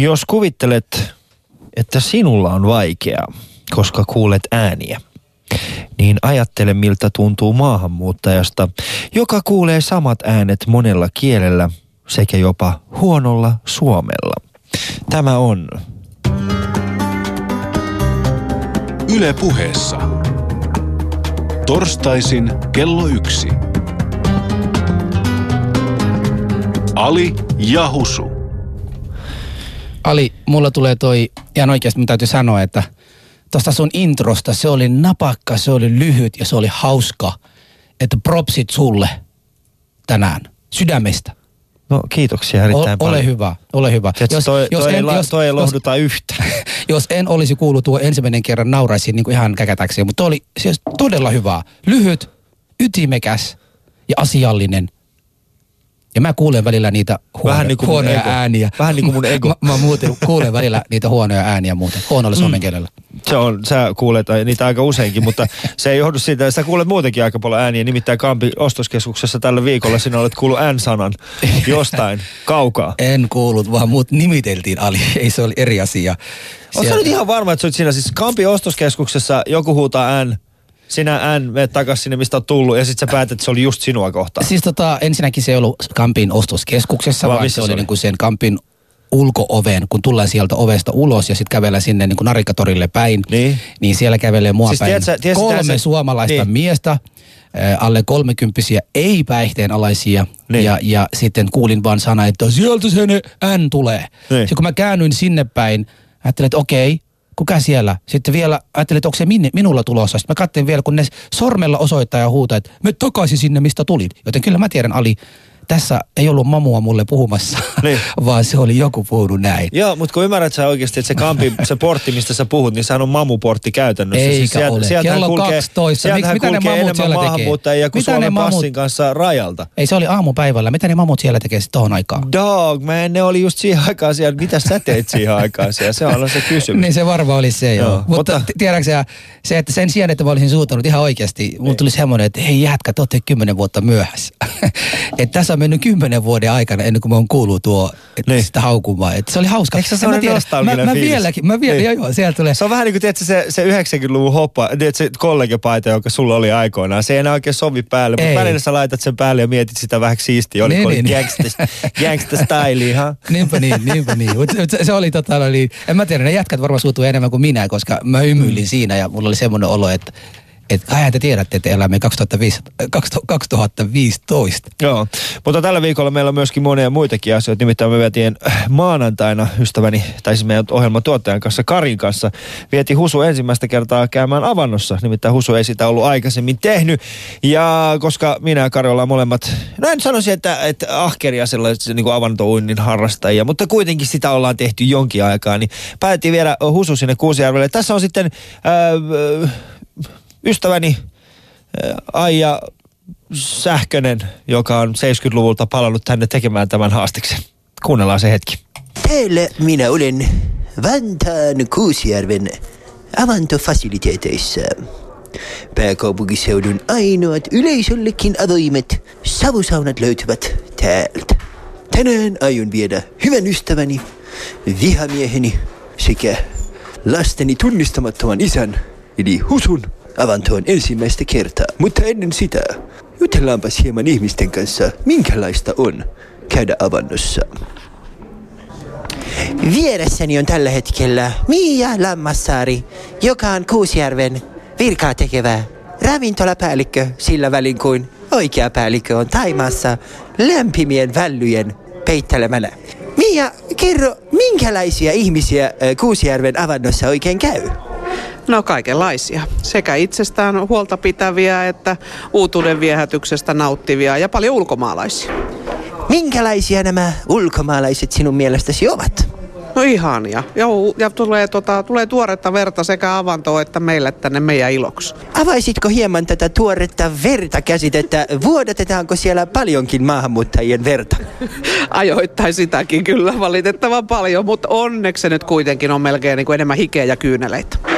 Jos kuvittelet, että sinulla on vaikeaa, koska kuulet ääniä, niin ajattele miltä tuntuu maahanmuuttajasta, joka kuulee samat äänet monella kielellä sekä jopa huonolla suomella. Tämä on Yle puheessa. Torstaisin kello yksi. Ali ja Husu. Ali, mulla tulee toi, ihan oikeasti mun täytyy sanoa, että tuosta sun introsta se oli napakka, se oli lyhyt ja se oli hauska. Että propsit sulle tänään, sydämestä. No kiitoksia erittäin O- paljon. ole hyvä, ole hyvä. Tiedätkö, toi, toi, ei, la- toi ei lohduta yhtään. jos en olisi kuullut tuo ensimmäinen kerran, nauraisin niin kuin ihan käkätäkseen. Mutta oli siis todella hyvä. Lyhyt, ytimekäs ja asiallinen. Ja mä kuulen välillä niitä huono, Vähän niin kuin huonoja ego. ääniä. Vähän niin kuin mun ego. Mä, mä muuten kuulen välillä niitä huonoja ääniä muuten, huonolla suomen kielellä. Se on, sä kuulet niitä aika useinkin, mutta se ei johdu siitä, sä kuulet muutenkin aika paljon ääniä. Nimittäin Kampi ostoskeskuksessa tällä viikolla sinä olet kuullut N-sanan jostain kaukaa. En kuullut, vaan muut nimiteltiin Ali. Ei se oli eri asia. Oletko nyt ihan varma, että sä oot siinä? Siis Kampi ostoskeskuksessa joku huutaa N, sinä N, menet takas sinne, mistä oot tullut, ja sitten sä päätät, että se oli just sinua kohtaan. Siis tota, ensinnäkin se ei ollut Kampin ostoskeskuksessa, Vaan vaan se se oli oli? niin kuin sen Kampin ulko-oven, kun tullaan sieltä ovesta ulos ja sitten kävellään sinne niin kuin Narikatorille päin, Niin. niin siellä kävelee mua Siis päin tiedätkö- tiedätkö kolme sä- suomalaista niin. miestä, äh, alle kolmekymppisiä, ei päihteenalaisia, Niin. ja, ja sitten kuulin vaan sana, että sieltä se N tulee. Niin. Ja kun mä käännyin sinne päin, ajattelin, että okei, kuka siellä? Sitten vielä ajattelin, että onko se minne, minulla tulossa. Sitten mä katsoin vielä, kun ne sormella osoittaa ja huutaa, että me takaisin sinne, mistä tulit. Joten kyllä mä tiedän, Ali, tässä ei ollut mamua mulle puhumassa, Niin. vaan se oli joku puhunut näin. Joo, mutta kun ymmärrät sä oikeasti, että se kampi, se portti, mistä sä puhut, niin sehän on mamuportti käytännössä. Siis Eikä ole. sieltähän Kello kulkee, 12. Sieltähän Miksi- mitä ne mamut siellä tekee? maahanmuuttajia kuin Mitä ne Suomen mamut- passin kanssa rajalta. Ei se oli aamupäivällä. Mitä ne mamut siellä tekee sitten tohon aikaan? Dog, man, ne oli just siihen aikaan siellä. Mitä sä teit siihen aikaan siellä? Se on se kysymys. Niin se varmaan oli se joo. Joo, Mutta, mutta- tiedätkö sä, se, että sen sijaan, että mä olisin suutunut ihan oikeasti, mulla tuli semmoinen, että hei jätkä, te olette kymmenen vuotta myöhässä. että tässä on mennyt kymmenen vuoden aikana ennen kuin mä oon kuullut tuo, että Niin. sitä haukumaan. Että se oli hauska. Eikö se Ja mä nostalginen mä, mä fiilis? vieläkin, mä vielä, Niin. joo joo, sieltä tulee. Se on vähän niin kuin tiedätkö, se, se 90-luvun hoppa, tiedätkö, se kollegepaita, joka sulla oli aikoinaan. Se ei enää oikein sovi päälle, mutta välillä sä laitat sen päälle ja mietit sitä vähän siistiä. Oliko Niin, niin, niin, niin. gangsta, gangsta style, ha? Niinpä niin, niinpä niin. Mut se, se oli tota, niin, en mä tiedä, ne jätkät varmaan suutuu enemmän kuin minä, koska mä hymyilin Mm. siinä ja mulla oli semmoinen olo, että että kai te tiedätte, että elämme 2005, 2015. Joo, mutta tällä viikolla meillä on myöskin monia muitakin asioita. Nimittäin me vietiin maanantaina ystäväni, tai siis meidän ohjelman tuottajan kanssa, Karin kanssa, vietiin Husu ensimmäistä kertaa käymään avannossa. Nimittäin Husu ei sitä ollut aikaisemmin tehnyt. Ja koska minä ja Kari ollaan molemmat, no en sanoisi, että, että ahkeria sellaisia niin avantouinnin harrastajia, mutta kuitenkin sitä ollaan tehty jonkin aikaa, niin päätettiin viedä Husu sinne Kuusijärvelle. Tässä on sitten ää, ystäväni ää, Aija Sähkönen, joka on 70-luvulta palannut tänne tekemään tämän haastiksen. Kuunnellaan se hetki. Täällä minä olen Vantaan Kuusjärven avantofasiliteeteissa. Pääkaupunkiseudun ainoat yleisöllekin avoimet savusaunat löytyvät täältä. Tänään aion viedä hyvän ystäväni, vihamieheni sekä lasteni tunnistamattoman isän, eli Husun, avantoon ensimmäistä kertaa. Mutta ennen sitä, jutellaanpas hieman ihmisten kanssa, minkälaista on käydä avannossa. Vieressäni on tällä hetkellä Mia Lammassaari, joka on Kuusjärven virkaa tekevä ravintolapäällikkö sillä välin kuin oikea päällikkö on Taimaassa lämpimien vällyjen peittelemänä. Mia, kerro, minkälaisia ihmisiä äh, Kuusjärven avannossa oikein käy? No kaikenlaisia. Sekä itsestään huolta pitäviä että uutuuden viehätyksestä nauttivia ja paljon ulkomaalaisia. Minkälaisia nämä ulkomaalaiset sinun mielestäsi ovat? No ihania. Joo, ja tulee, tota, tulee tuoretta verta sekä avantoon että meille tänne meidän iloksi. Avaisitko hieman tätä tuoretta verta käsitettä? Vuodatetaanko siellä paljonkin maahanmuuttajien verta? Ajoittain sitäkin kyllä valitettavan paljon, mutta onneksi se nyt kuitenkin on melkein niin kuin enemmän hikeä ja kyyneleitä.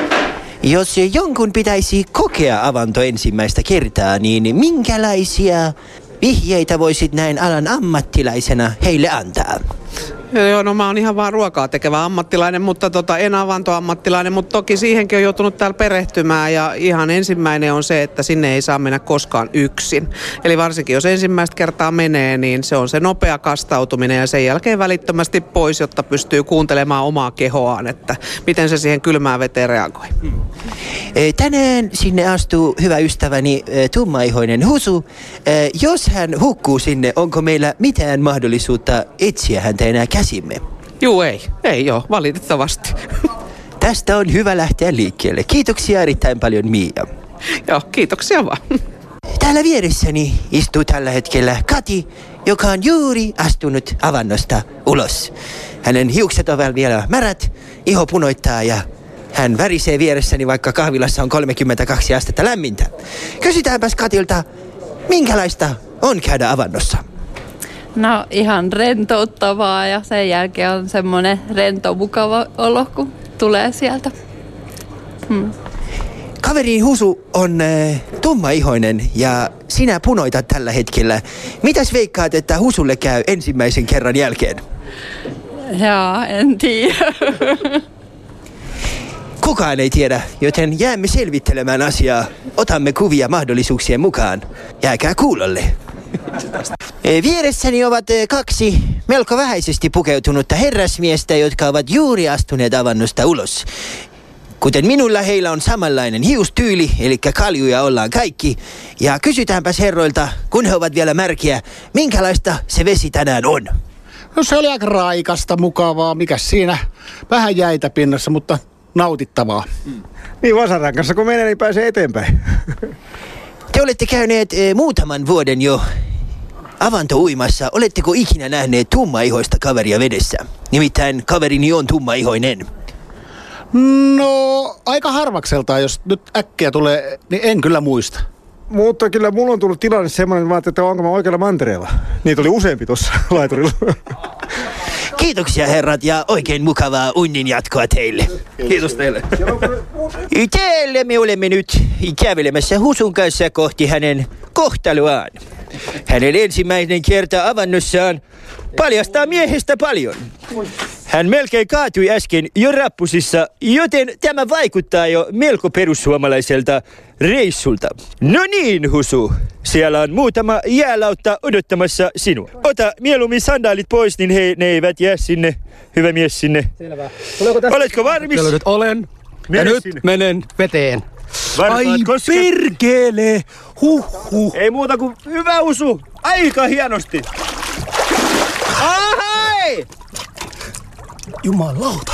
Jos jonkun pitäisi kokea avanto ensimmäistä kertaa, niin minkälaisia vihjeitä voisit näin alan ammattilaisena heille antaa? Joo, no mä oon ihan vaan ruokaa tekevä ammattilainen, mutta tota, en avantoammattilainen, mutta toki siihenkin on joutunut täällä perehtymään ja ihan ensimmäinen on se, että sinne ei saa mennä koskaan yksin. Eli varsinkin jos ensimmäistä kertaa menee, niin se on se nopea kastautuminen ja sen jälkeen välittömästi pois, jotta pystyy kuuntelemaan omaa kehoaan, että miten se siihen kylmään veteen reagoi. Eh, Tänään sinne astuu hyvä ystäväni eh, tummaihoinen Husu. Eh, Jos hän hukkuu sinne, onko meillä mitään mahdollisuutta etsiä häntä enää käsimme? Juu, ei. Ei joo, valitettavasti. Tästä on hyvä lähteä liikkeelle. Kiitoksia erittäin paljon Mia. joo, kiitoksia vaan. Täällä vieressäni istuu tällä hetkellä Kati, joka on juuri astunut avannosta ulos. Hänen hiukset ovat vielä märät, iho punoittaa ja hän värisee vieressäni, vaikka kahvilassa on 32 astetta lämmintä. Kysytäänpäs Katilta, minkälaista on käydä avannossa? No ihan rentouttavaa ja sen jälkeen on semmoinen rento mukava olo, kun tulee sieltä. Kaveri Husu on äh, tummaihoinen ja sinä punoitat tällä hetkellä. Mitäs veikkaat, että Husulle käy ensimmäisen kerran jälkeen? Jaa, en tiedä. Kukaan ei tiedä, joten jäämme selvittelemään asiaa. Otamme kuvia mahdollisuuksien mukaan. Jääkää kuulolle. E, Vieressäni ovat e, kaksi melko vähäisesti pukeutunutta herrasmiestä, jotka ovat juuri astuneet avannosta ulos. Kuten minulla, heillä on samanlainen hiustyyli, eli kaljuja ollaan kaikki. Ja kysytäänpäs herroilta, kun he ovat vielä märkiä, minkälaista se vesi tänään on. No se oli aika raikasta, mukavaa. Mikäs siinä? Vähän jäitä pinnassa, mutta nautittavaa. Niin vasaran kanssa kun menee, niin pääsee eteenpäin. Te olette käyneet e, muutaman vuoden jo avantouimassa. Oletteko ikinä nähneet tummaihoista kaveria vedessä? Nimittäin kaverini on tummaihoinen. No, aika harvakseltaan, jos nyt äkkiä tulee, niin en kyllä muista. Mutta kyllä mulla on tullut tilanne semmoinen, vaan, että onko mä oikealla mantereella. Niitä oli useampi tuossa laiturilla. Kiitoksia herrat ja oikein mukavaa unnin jatkoa teille. Kiitos teille. Täällä me olemme nyt kävelemässä Husun kanssa kohti hänen kohtaloaan. Hänen ensimmäinen kerta avannossaan paljastaa miehestä paljon. Hän melkein kaatui äsken jo rappusissa, joten tämä vaikuttaa jo melko perussuomalaiselta reissulta. No niin, Husu. Siellä on muutama jäälautta odottamassa sinua. Ota mieluummin sandaalit pois, niin he, ne eivät jää sinne. Hyvä mies sinne. Selvä. Oletko? Kyllä nyt olen. Mene ja nyt sinne. menen veteen. Varpaat Ai kosket. perkele! Huh, huh. Ei muuta kuin hyvä usu. Aika hienosti. Ahai! Jumalauta,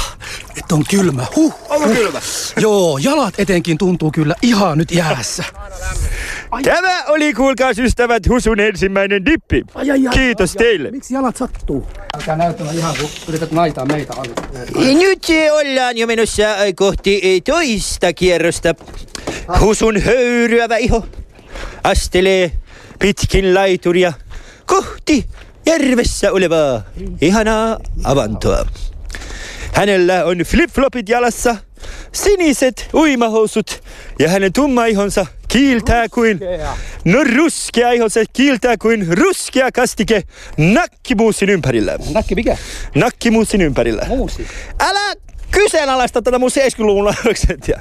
että on kylmä. Huh. Onko kylmä? Joo, jalat etenkin tuntuu kyllä ihan nyt jäässä. Tämä oli, kuulkaas ystävät, Husun ensimmäinen dippi. Ai, ai, ai, Kiitos ai, ai. teille. Miksi jalat sattuu? Älkää näyttämään ihan kun yrität naitaa meitä alle. Nyt ollaan jo menossa eh, kohti eh, toista kierrosta. Husun höyryävä iho astelee pitkin laituria kohti järvessä olevaa ihanaa avantoa. Hänellä on flip-flopit jalassa, siniset uimahousut ja hänen tumma ihonsa kiiltää kuin... No ruskea ihonsa kiiltää kuin ruskea kastike nakkimuusin ympärillä. Nakki mikä? Nakkimuusin ympärillä. Muusi. Älä kyseenalaista tätä mun 70-luvun aksentia.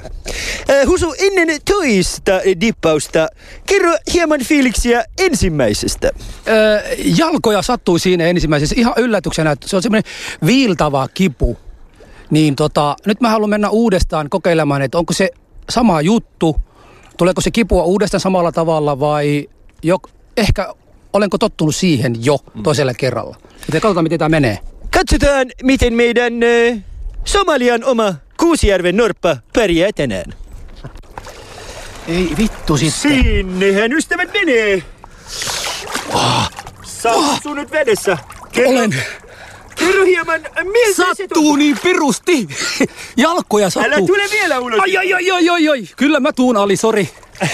Husu, ennen toista dippausta, kerro hieman fiiliksiä ensimmäisestä. Öö, jalkoja sattui siinä ensimmäisessä ihan yllätyksenä, että se on semmoinen viiltava kipu. Niin tota, nyt mä haluan mennä uudestaan kokeilemaan, että onko se sama juttu, tuleeko se kipua uudestaan samalla tavalla vai jo, ehkä olenko tottunut siihen jo toisella kerralla. Joten katsotaan, miten tämä menee. Katsotaan, miten meidän Somalian oma Kuusijärven norppa pärjää tänään. Ei vittu sitten. Sinnehän ystävät menee. Sä oot nyt vedessä. Kerro, Olen. kerro hieman, miltä se Sattuu tuntuu. niin pirusti. Jalkoja sattuu. Älä tule vielä ulos. Ai, ai, ai, ai, ai, ai. Kyllä mä tuun Ali, sori.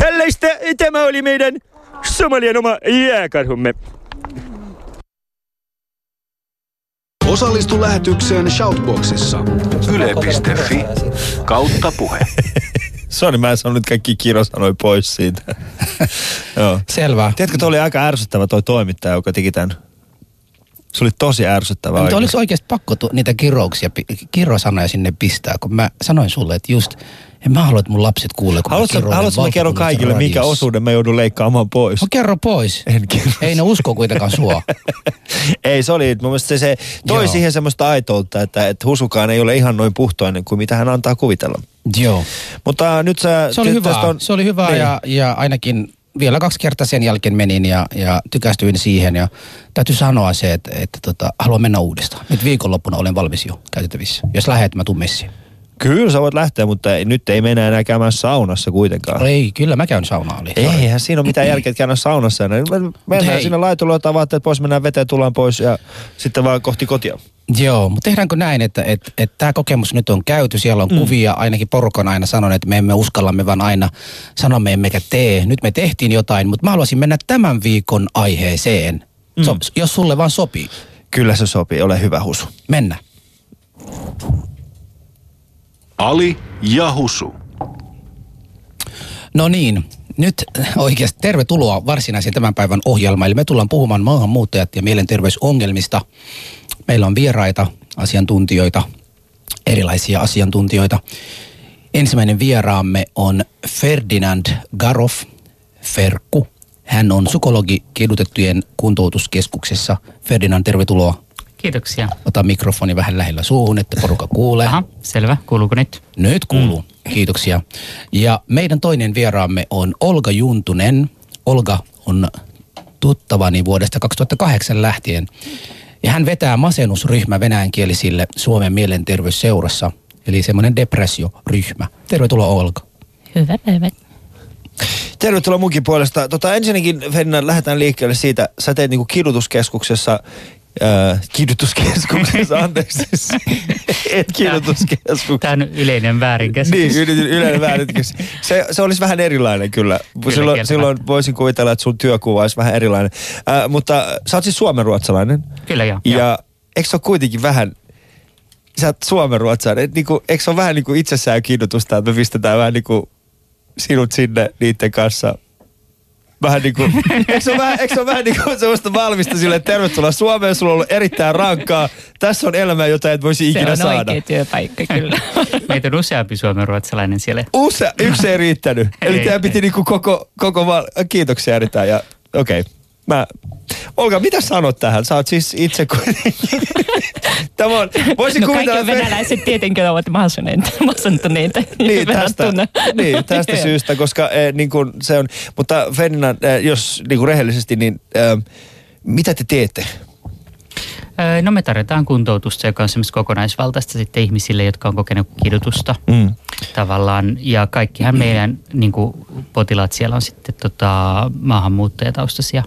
Tällaista tämä oli meidän Somalian oma jääkarhumme. Osallistu lähetykseen Shoutboxissa yle.fi kautta puhe. Sori, mä en saanut nyt kaikki kirosanoja pois siitä. Joo. Selvä. Tiedätkö, toi oli aika ärsyttävä toi toimittaja, joka teki tämän Se oli tosi ärsyttävää. Mutta oliko oikeasti pakko tu- niitä kirouksia, kirosanoja sinne pistää, kun mä sanoin sulle, että just, en mä halua, että mun lapset kuulee, kun Haluatko, mä kiroilen haluatko mä kerron kaikille, mikä radiossa. osuuden mä joudun leikkaamaan pois? No kerro pois. En kerro. Ei ne usko kuitenkaan sua. Ei, se oli, mun mielestä se, se toi Joo. siihen semmoista aitoutta, että, että Husukaan ei ole ihan noin puhtoinen kuin mitä hän antaa kuvitella. Joo. Mutta nyt sä... Se oli hyvä, tästä se oli hyvä niin. ja, ja ainakin vielä kaksi kertaa sen jälkeen menin ja, ja tykästyin siihen ja täytyy sanoa se, että, että tota, haluan mennä uudestaan. Nyt viikonloppuna olen valmis jo käytettävissä. Jos lähet, mä tuun messiin. Kyllä sä voit lähteä, mutta ei, nyt ei mennä enää käymään saunassa kuitenkaan. Ei, kyllä mä käyn saunaan. Eihän siinä ole mitään järkeä, että käydä saunassa enää. Me- Mennään hei. sinne laitulle, otetaan vaatteet pois, mennään veteen, tullaan pois ja sitten vaan kohti kotia. Joo, mutta tehdäänkö näin, että, että, että tämä kokemus nyt on käyty, siellä on mm. kuvia, ainakin porukan aina sanon, että me emme uskalla, me vaan aina sanomme emmekä tee. Nyt me tehtiin jotain, mutta mä haluaisin mennä tämän viikon aiheeseen, mm. so, jos sulle vaan sopii. Kyllä se sopii, ole hyvä Husu. Mennä. Ali ja Husu. No niin, nyt oikeasti tervetuloa varsinaiseen tämän päivän ohjelmaan. Eli me tullaan puhumaan maahanmuuttajat ja mielenterveysongelmista. Meillä on vieraita, asiantuntijoita, erilaisia asiantuntijoita. Ensimmäinen vieraamme on Ferdinand Garoff, Ferkku. Hän on psykologi kidutettujen kuntoutuskeskuksessa. Ferdinand, tervetuloa. Kiitoksia. Ota mikrofoni vähän lähellä suuhun, että porukka kuulee. Aha, selvä. Kuuluuko nyt? Nyt kuuluu. Mm. Kiitoksia. Ja meidän toinen vieraamme on Olga Juntunen. Olga on tuttavani vuodesta 2008 lähtien. Ja hän vetää masennusryhmä venäjänkielisille Suomen mielenterveysseurassa. Eli semmoinen depressioryhmä. Tervetuloa Olga. Hyvä päivä. Tervetuloa munkin puolesta. Tota, ensinnäkin Ferdinand, lähdetään liikkeelle siitä. Sä teet niinku kidutuskeskuksessa, äh, kidutuskeskuksessa, anteeksi. siis. Et kidutuskeskuksessa. Tämä on yleinen Niin, väärinkäsitys. yle- yleinen väärinkäsitys. Se, se olisi vähän erilainen kyllä. Kyllä, silloin, silloin voisin kuvitella, että sun työkuva olisi vähän erilainen. Äh, mutta sä oot siis suomenruotsalainen. Kyllä joo. Ja joo. eikö se ole kuitenkin vähän, sä oot suomenruotsalainen, et niinku, eikö se ole vähän niin kuin itsessään kiinnotusta, että me pistetään vähän niin kuin sinut sinne niiden kanssa Vähän niin kuin, eikö se ole vähän, eikö se ole vähän niin kuin semmoista valmista sille, että tervetuloa Suomeen, sulla on ollut erittäin rankkaa. Tässä on elämä, jota et voisi Se ikinä on saada. oikea työpaikka kyllä. Meitä on useampi suomenruotsalainen siellä. Usea, yksi ei riittänyt. Eli Ei, tämä piti ei. niinku koko, koko val... Kiitoksia erittäin. Ja okei. Okay. Mä... Olga, mitä sanot tähän? Sä oot siis itse kuitenkin... Tämä on... Voisin No kaikki että- venäläiset tietenkin ovat masentuneita. masentuneita niin, tästä, niin, tästä syystä, koska eh, niin kuin se on... Mutta Ferdinand, eh, jos niin kuin rehellisesti, niin eh, mitä te teette? Öö, No me tarjotaan kuntoutusta, joka on semmoista kokonaisvaltaista sitten ihmisille, jotka on kokenut kidutusta Mm. tavallaan. Ja kaikkihan meidän niin kuin, potilaat siellä on sitten tota, maahanmuuttajataustaisia.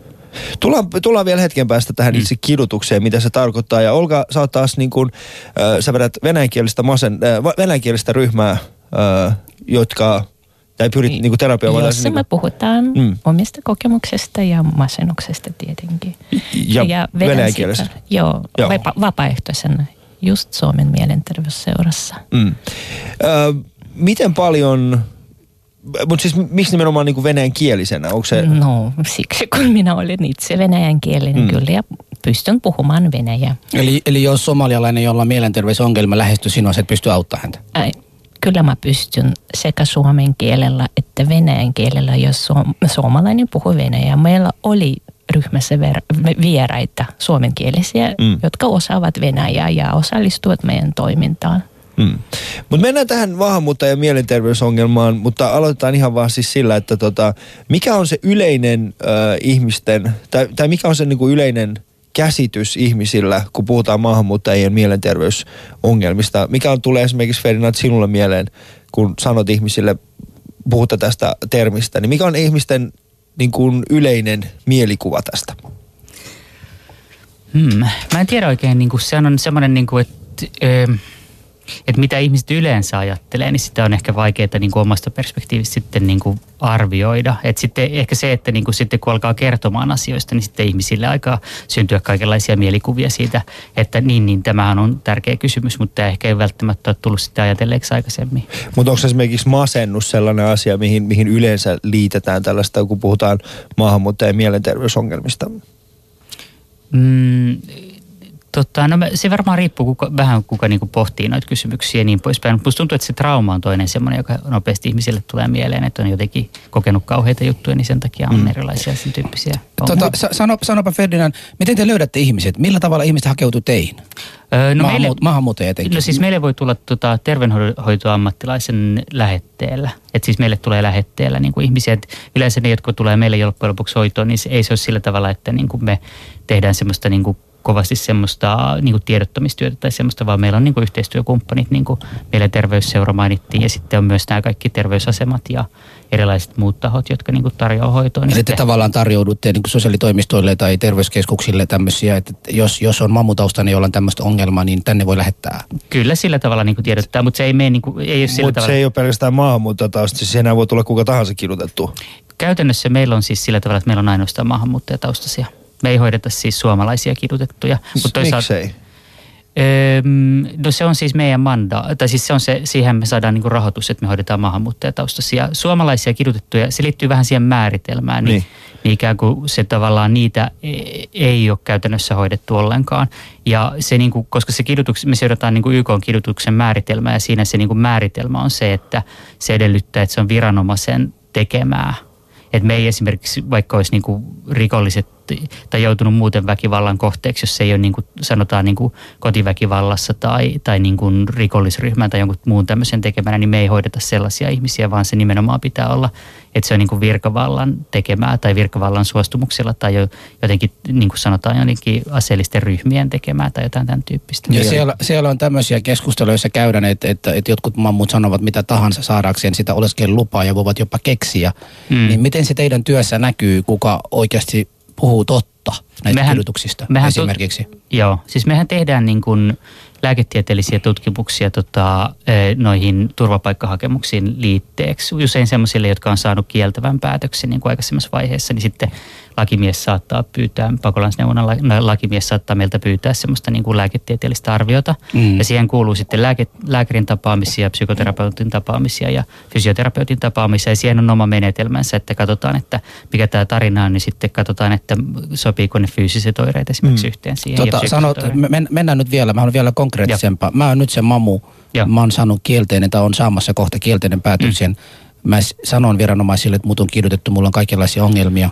Tullaan, tullaan vielä hetken päästä tähän itse kidutukseen, mitä se tarkoittaa. Ja Olga, sä oot taas niin kuin, äh, sä vedät venäjänkielistä, masen, äh, venäjänkielistä ryhmää, äh, jotka, tai pyrit niin kuin terapioon. Jossa me puhutaan Mm. mm. omista kokemuksesta ja masennuksesta tietenkin. ja, vedän venäjänkielistä. Joo, Joo. Vapa, vapaaehtoisena just Suomen mielenterveysseurassa. Mm. Ö, miten paljon, mutta siis miksi nimenomaan niin kuin venäjänkielisenä? Onko se, No, siksi kun minä olen itse venäjänkielinen Mm. mm. kyllä ja pystyn puhumaan venäjää. Eli, eli jos somalialainen, jolla on mielenterveysongelma lähestyy sinua, sä et pysty auttamaan häntä. Ai, kyllä mä pystyn sekä suomen kielellä että venäjän kielellä, jos suom- suomalainen puhuu venäjää. Meillä oli ryhmässä ver- vieraita suomenkielisiä, mm. jotka osaavat venäjää ja osallistuvat meidän toimintaan. Mm. Mutta mennään tähän maahanmuuttajan mielenterveysongelmaan, mutta aloitetaan ihan vaan siis sillä, että tota, mikä on se yleinen ö, ihmisten, tai, tai mikä on se niin kuin yleinen käsitys ihmisillä, kun puhutaan maahanmuuttajien mielenterveysongelmista? Mikä on, tulee esimerkiksi Ferdinand sinulle mieleen, kun sanot ihmisille, puhutte tästä termistä, niin mikä on ihmisten niin kuin yleinen mielikuva tästä? Hmm. Mä en tiedä oikein, niin kuin, se on semmoinen, niin kuin, että, ö, että mitä ihmiset yleensä ajattelee, niin sitä on ehkä vaikeaa niin kuin omasta perspektiivistä sitten niin kuin arvioida. Et sitten ehkä se, että niin kuin sitten kun alkaa kertomaan asioista, niin sitten ihmisille aikaa syntyä kaikenlaisia mielikuvia siitä, että niin, niin tämähän on tärkeä kysymys, mutta ehkä ei välttämättä ole tullut sitä ajatelleeksi aikaisemmin. Mutta onko esimerkiksi masennus sellainen asia, mihin, mihin yleensä liitetään tällaista, kun puhutaan maahanmuuttajien mielenterveysongelmista? Mm, Tota, no se varmaan riippuu kuka, vähän kuka niinku pohtii noita kysymyksiä ja niin poispäin. Mutta tuntuu, että se trauma on toinen semmoinen, joka nopeasti ihmisille tulee mieleen, että on jotenkin kokenut kauheita juttuja, niin sen takia on erilaisia sen tyyppisiä Tota, sano, sanopa Ferdinand, miten te löydätte ihmiset? Millä tavalla ihmiset hakeutuu teihin? Öö, No Maahanmuut- maahanmuuttajia etenkin. No siis meille voi tulla tota, terveydenhoitoammattilaisen lähetteellä. Et siis meille tulee lähetteellä niin kuin ihmisiä. Et yleensä ne, jotka tulee meille loppujen lopuksi hoitoon, niin se, ei se ole sillä tavalla, että niin kuin me tehdään semmoista niin kuin kovasti semmoista niin kuin tiedottamistyötä tai semmoista, vaan meillä on niin kuin yhteistyökumppanit, niin kuin meillä terveysseura mainittiin ja sitten on myös nämä kaikki terveysasemat ja erilaiset muut tahot, jotka niin kuin tarjoaa hoitoa. Niin Eli te tavallaan tarjoudutte niin kuin sosiaalitoimistoille tai terveyskeskuksille tämmöisiä, että jos, jos on mammutaustainen, jolla on tämmöistä ongelmaa, niin tänne voi lähettää. Kyllä sillä tavalla niin kuin tiedottaa, mutta se ei mene niin kuin, ei ole sillä Mutta tavalla. se ei ole pelkästään maahanmuuttajatausta, siis enää voi tulla kuka tahansa kidutettua. Käytännössä meillä on siis sillä tavalla, että meillä on ainoastaan maahanmuuttajataustaisia. Me ei hoideta siis suomalaisia kidutettuja. Mut Miksei? Öm, no se on siis meidän manda, tai siis se on se, siihen me saadaan niinku rahoitus, että me hoidetaan maahanmuuttajataustaisia. Suomalaisia kidutettuja, se liittyy vähän siihen määritelmään, niin, Niin. niin ikään kuin se tavallaan niitä e- ei ole käytännössä hoidettu ollenkaan. Ja se niinku, koska se kidutuks, me seurataan niinku YK on kidutuksen määritelmää ja siinä se niinku määritelmä on se, että se edellyttää, että se on viranomaisen tekemää. Että me ei esimerkiksi, vaikka olisi niinku rikolliset tai joutunut muuten väkivallan kohteeksi, jos se ei ole niin kuin sanotaan niin kuin kotiväkivallassa tai, tai niin kuin rikollisryhmän tai jonkun muun tämmöisen tekemänä, niin me ei hoideta sellaisia ihmisiä, vaan se nimenomaan pitää olla, että se on niin kuin virkavallan tekemää tai virkavallan suostumuksella tai jo, jotenkin niin kuin sanotaan jotenkin aseellisten ryhmien tekemää tai jotain tämän tyyppistä. Ja siellä, siellä on tämmöisiä keskusteluja, joissa käydään, että, että, että jotkut mammut sanovat mitä tahansa saadakseen sitä oleskelulupaa ja voivat jopa keksiä. Mm. Mm. Niin miten se teidän työssä näkyy, kuka oikeasti puhuu totta näistä Mehän- kidutuksista mehän tut- esimerkiksi? Joo, siis mehän tehdään niin kuin lääketieteellisiä tutkimuksia tota, eh, noihin turvapaikkahakemuksiin liitteeksi. Usein sellaisille, jotka on saanut kieltävän päätöksen niin kuin aikaisemmassa vaiheessa, niin sitten lakimies saattaa pyytää, pakolaisneuvonnan la- lakimies saattaa meiltä pyytää semmoista niin kuin lääketieteellistä arviota. Mm. Ja siihen kuuluu sitten lääke, lääkärin tapaamisia, psykoterapeutin tapaamisia ja fysioterapeutin tapaamisia. Ja siihen on oma menetelmänsä, että katsotaan, että mikä tämä tarina on, niin sitten katsotaan, että sopiiko ne fyysiset oireet esimerkiksi Mm. yhteen siihen. ja Tota, sanot, men, mennään nyt vielä, mä haluan vielä konkreettisempaa. Mä oon nyt se mamu, Joo. mä oon saanut kielteinen tai on saamassa kohta kielteinen päätöksen. Mä s- sanon viranomaisille, että mut on kidutettu, mulla on kaikenlaisia ongelmia.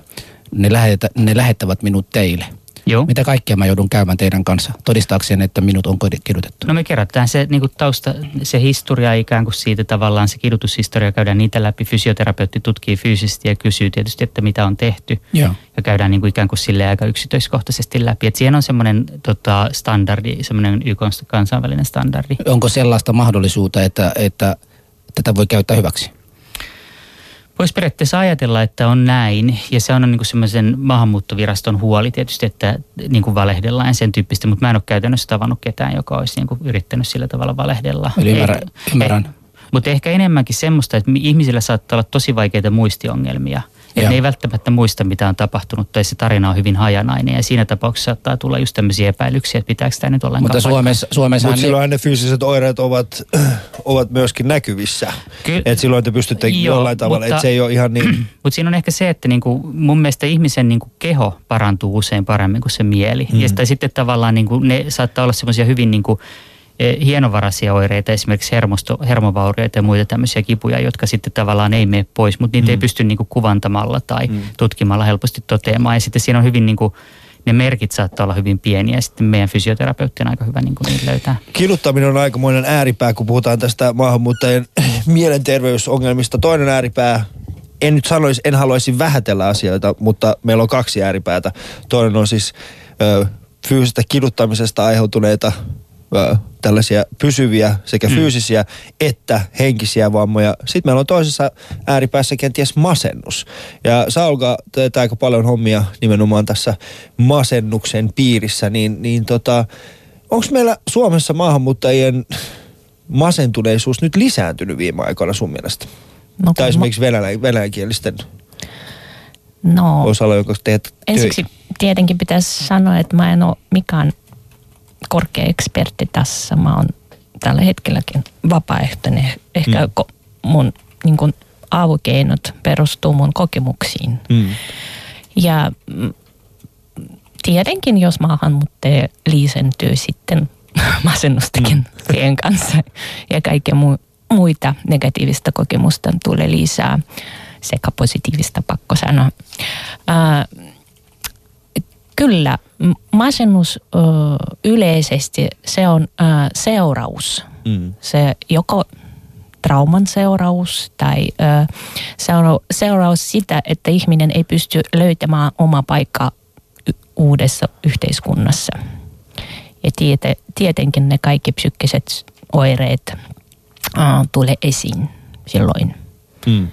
Ne, lähetä, ne lähettävät minut teille. Joo. Mitä kaikkea mä joudun käymään teidän kanssa todistaakseen, että minut on kidutettu? No me kerrotaan se niin kuin tausta, se historia ikään kuin siitä tavallaan, se kidutushistoria käydään niitä läpi. Fysioterapeutti tutkii fyysisesti ja kysyy tietysti, että mitä on tehty. Joo. Ja käydään niin kuin ikään kuin sille aika yksityiskohtaisesti läpi. Et siihen on semmoinen tota, standardi, semmoinen YK kansainvälinen standardi. Onko sellaista mahdollisuutta, että, että tätä voi käyttää hyväksi? Voisi periaatteessa ajatella, että on näin, ja se on niin kuin semmoisen maahanmuuttoviraston huoli tietysti, että niin kuin valehdellaan ja sen tyyppistä, mutta mä en ole käytännössä tavannut ketään, joka olisi niin kuin yrittänyt sillä tavalla valehdella. Eli ymmärrän, ymmärrän. Eh, mutta ehkä enemmänkin semmoista, että ihmisillä saattaa olla tosi vaikeita muistiongelmia. Että ne ei välttämättä muista, mitä on tapahtunut, tai se tarina on hyvin hajanainen, ja siinä tapauksessa saattaa tulla just tämmöisiä epäilyksiä, että pitääkö tämä nyt ollenkaan Mutta. Suomessa, Suomessa Mutta silloin ne fyysiset oireet ovat, ovat myöskin näkyvissä. Ky- että silloin te pystytte Joo, jollain tavalla, että se ei ole ihan niin... Mutta siinä on ehkä se, että niinku, mun mielestä ihmisen niinku keho parantuu usein paremmin kuin se mieli. Mm. Ja sitten tavallaan niinku, ne saattaa olla semmoisia hyvin niinku, hienovaraisia oireita, esimerkiksi hermosto, hermovaurioita ja muita tämmöisiä kipuja, jotka sitten tavallaan ei mene pois, mutta niitä mm. ei pysty niinku kuvantamalla tai mm. tutkimalla helposti toteamaan. Ja sitten siinä on hyvin, niinku, ne merkit saattaa olla hyvin pieniä ja sitten meidän fysioterapeutti on aika hyvä niinku, niitä löytää. Kiduttaminen on aikamoinen ääripää, kun puhutaan tästä maahanmuuttajien mielenterveysongelmista. Toinen ääripää, en nyt sanoisi, en haluaisi vähätellä asioita, mutta meillä on kaksi ääripäätä. Toinen on siis ö, fyysisestä kiduttamisesta aiheutuneita ö, tällaisia pysyviä sekä Mm. fyysisiä että henkisiä vammoja. Sitten meillä on toisessa ääripäässä kenties masennus. Ja Saulka teet aika paljon hommia nimenomaan tässä masennuksen piirissä, niin, niin tota, onko meillä Suomessa maahanmuuttajien masentuneisuus nyt lisääntynyt viime aikoina sun mielestä? No, tai esimerkiksi venälä, venäjänkielisten No, osalla, jonka teet ensiksi tietenkin pitäisi sanoa, että mä en ole mikään korkea ekspertti tässä. Mä oon tällä hetkelläkin vapaaehtoinen. Ehkä Mm. mun niin kun, avukeinot perustuu mun kokemuksiin. Mm. Ja mm, tietenkin, jos maahanmuuttaja liisentyy sitten masennustakin mm. siihen kanssa ja kaikkea mu- muita negatiivista kokemusta tulee lisää sekä positiivista pakko sanoa. Ää, kyllä, masennus ö, yleisesti se on ö, seuraus. Mm. Se joko trauman seuraus tai ö, seura- seuraus sitä, että ihminen ei pysty löytämään oma paikka y- uudessa yhteiskunnassa. Ja tiete, tietenkin ne kaikki psyykkiset oireet äh, tulee esiin silloin. Mm.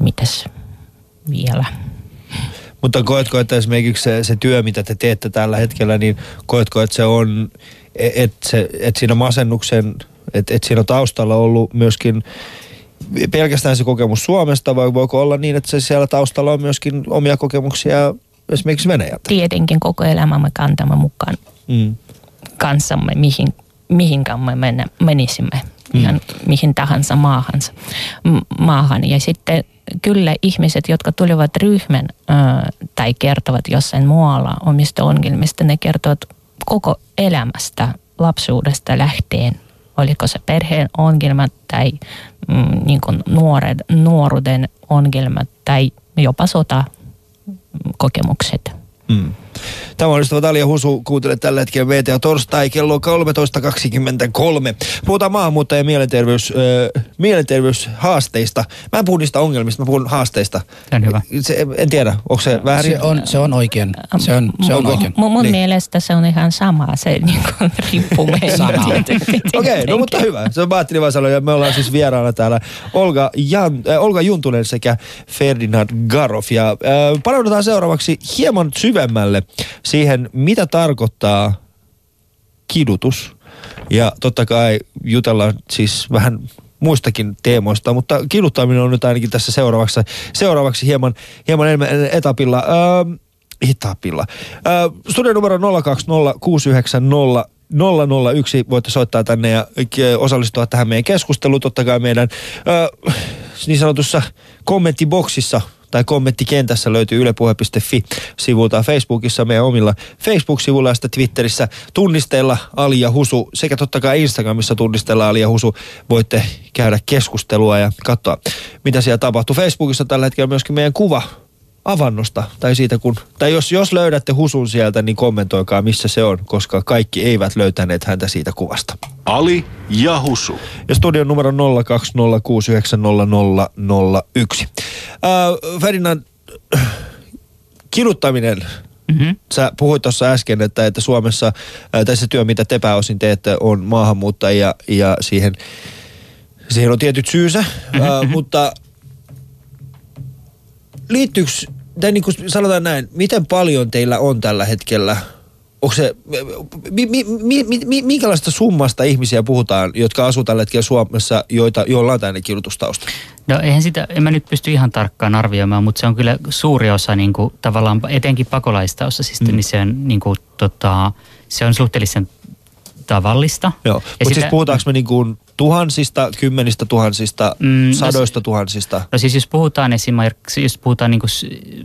Mitäs vielä? Mutta koetko, että esimerkiksi se, se työ, mitä te teette tällä hetkellä, niin koetko, että se on, että se, että siinä masennuksen, että, että siinä on taustalla ollut myöskin pelkästään se kokemus Suomesta, vai voiko olla niin, että se siellä taustalla on myöskin omia kokemuksia esimerkiksi Venäjältä? Tietenkin koko elämämme kantamme mukaan Mm. kanssamme, mihin, mihinkään me mennä, menisimme, ihan mihin tahansa maahansa, maahan. Ja sitten kyllä ihmiset, jotka tulivat ryhmän tai kertovat jossain muualla omista ongelmista, ne kertovat koko elämästä, lapsuudesta lähtien. Oliko se perheen ongelmat tai mm, niin kuin nuored, nuoruuden ongelmat tai jopa sota kokemukset. Mm. Tämä on ystävät Ali ja Husu, kuuntele tällä hetkellä VTA torstai kello 13.23. Puhutaan maahanmuuttajien mielenterveys, äh, mielenterveyshaasteista. Mä en puhu niistä ongelmista, mä puhun haasteista. Se on hyvä. Se, en tiedä, onko se väärin? Se on, se on oikein. Se on, se on Mun- oikein. Mun, mun Niin. mielestä se on ihan sama, se niin kuin riippuu meistä. Okei, okay, no mutta hyvä. Se on Matti Vasalo ja me ollaan siis vieraana täällä Olga, Jan, äh, Olga Juntunen sekä Ferdinand Garov. Ja äh, paneudutaan seuraavaksi hieman syvemmälle siihen, mitä tarkoittaa kidutus. Ja totta kai jutellaan siis vähän muistakin teemoista, mutta kiduttaminen on nyt ainakin tässä seuraavaksi, seuraavaksi hieman, hieman enemmän etapilla. Öö, etapilla. Öö, studio numero 020 001 voitte soittaa tänne ja osallistua tähän meidän keskusteluun. Totta kai meidän ö, niin sanotussa kommenttiboksissa tai kommenttikentässä löytyy ylepuhe.fi sivulta Facebookissa meidän omilla Facebook-sivuilla ja sitten Twitterissä tunnisteilla Ali ja Husu sekä totta kai Instagramissa tunnisteilla Ali ja Husu. Voitte käydä keskustelua ja katsoa mitä siellä tapahtuu. Facebookissa tällä hetkellä myöskin meidän kuva avannosta tai siitä kun, tai jos, jos löydätte Husun sieltä, niin kommentoikaa missä se on, koska kaikki eivät löytäneet häntä siitä kuvasta. Ali ja Husu. Ja studion numero 020690001. Äh, Ferdinand, kiduttaminen. Mm-hmm. Sä puhuit tuossa äsken, että, että Suomessa, äh, se työ, mitä te pääosin teette, on maahanmuuttajia ja siihen, siihen on tietyt syysä, äh, mutta liittyykö, tai niin kuin sanotaan näin, miten paljon teillä on tällä hetkellä, onko se, mi, mi, mi, mi, mi, minkälaista summasta ihmisiä puhutaan, jotka asuu tällä hetkellä Suomessa, joita, joilla on tänne kirjoitustausta? No eihän sitä, en mä nyt pysty ihan tarkkaan arvioimaan, mutta se on kyllä suuri osa niin kuin, tavallaan etenkin pakolaistaustaisista, mm. niin se on, niin kuin, tota, se on suhteellisen tavallista. Joo, Ja mutta siis sitä- puhutaanko me niin kuin tuhansista, kymmenistä tuhansista, Mm, no sadoista tuhansista? No siis jos puhutaan esimerkiksi, jos puhutaan niin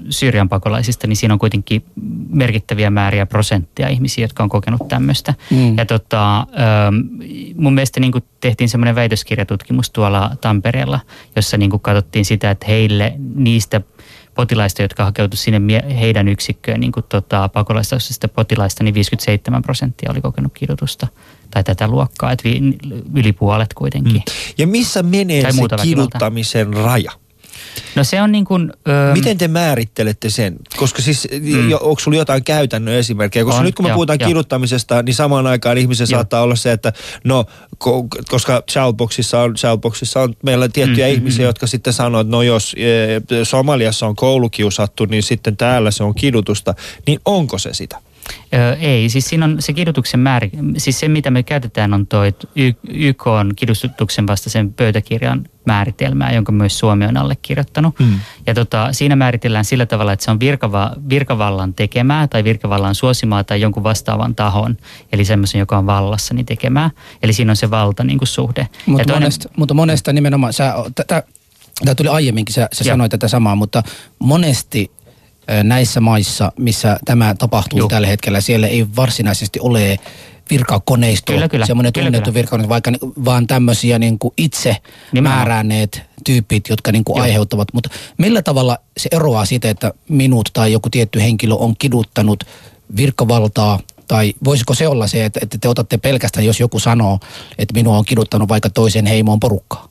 Syyrian pakolaisista, niin siinä on kuitenkin merkittäviä määriä prosenttia ihmisiä, jotka on kokenut tämmöistä. Mm. Ja tota, ähm, mun mielestä niin kuin tehtiin semmoinen väitöskirjatutkimus tuolla Tampereella, jossa niin kuin katsottiin sitä, että heille niistä potilaista, jotka hakeutu sinne mie- heidän yksikköön niin kuin tota, pakolaistaustaisista potilaista, niin 57 prosenttia oli kokenut kidutusta tai tätä luokkaa, että vi- yli puolet kuitenkin. Mm. Ja missä menee Tai se kiduttamisen raja? No se on niin kuin... Öö, Miten te määrittelette sen? Koska siis, mm. jo, onko sulla jotain käytännön esimerkkejä? Koska On, nyt kun me joo, puhutaan joo. kiduttamisesta, niin samaan aikaan ihmisen Joo. saattaa olla se, että no, ko- koska Childboxissa on, Childboxissa on meillä tiettyjä mm, mm, ihmisiä, mm. jotka sitten sanoo, että no jos e, Somaliassa on koulukiusattu, niin sitten täällä se on kidutusta. Niin onko se sitä? Öö, ei, siis siinä on se kidutuksen määrä, siis se mitä me käytetään on toi YK on kidutuksen vastaisen pöytäkirjan määritelmää, jonka myös Suomi on allekirjoittanut. Mm. Ja tota, siinä määritellään sillä tavalla, että se on virkava, virkavallan tekemää tai virkavallan suosimaa tai jonkun vastaavan tahon, eli semmoisen, joka on vallassa, niin tekemää. Eli siinä on se valta niin kuin suhde. ja Mutta toinen- monesta, mutta monesta nimenomaan, sä, tätä, tämä tuli aiemminkin, sä, sä sanoit tätä samaa, mutta monesti näissä maissa, missä tämä tapahtuu Joo. tällä hetkellä, siellä ei varsinaisesti ole virkakoneisto, Kyllä, kyllä. semmoinen Kyllä, tunnettu virkakoneisto, vaikka vaan tämmöisiä niin kuin itse Nimenomaan. määränneet tyypit, jotka niin kuin Joo. aiheuttavat. Mutta millä tavalla se eroaa siitä, että minut tai joku tietty henkilö on kiduttanut virkavaltaa, tai voisiko se olla se, että, että te otatte pelkästään, jos joku sanoo, että minua on kiduttanut vaikka toisen heimoon porukkaa?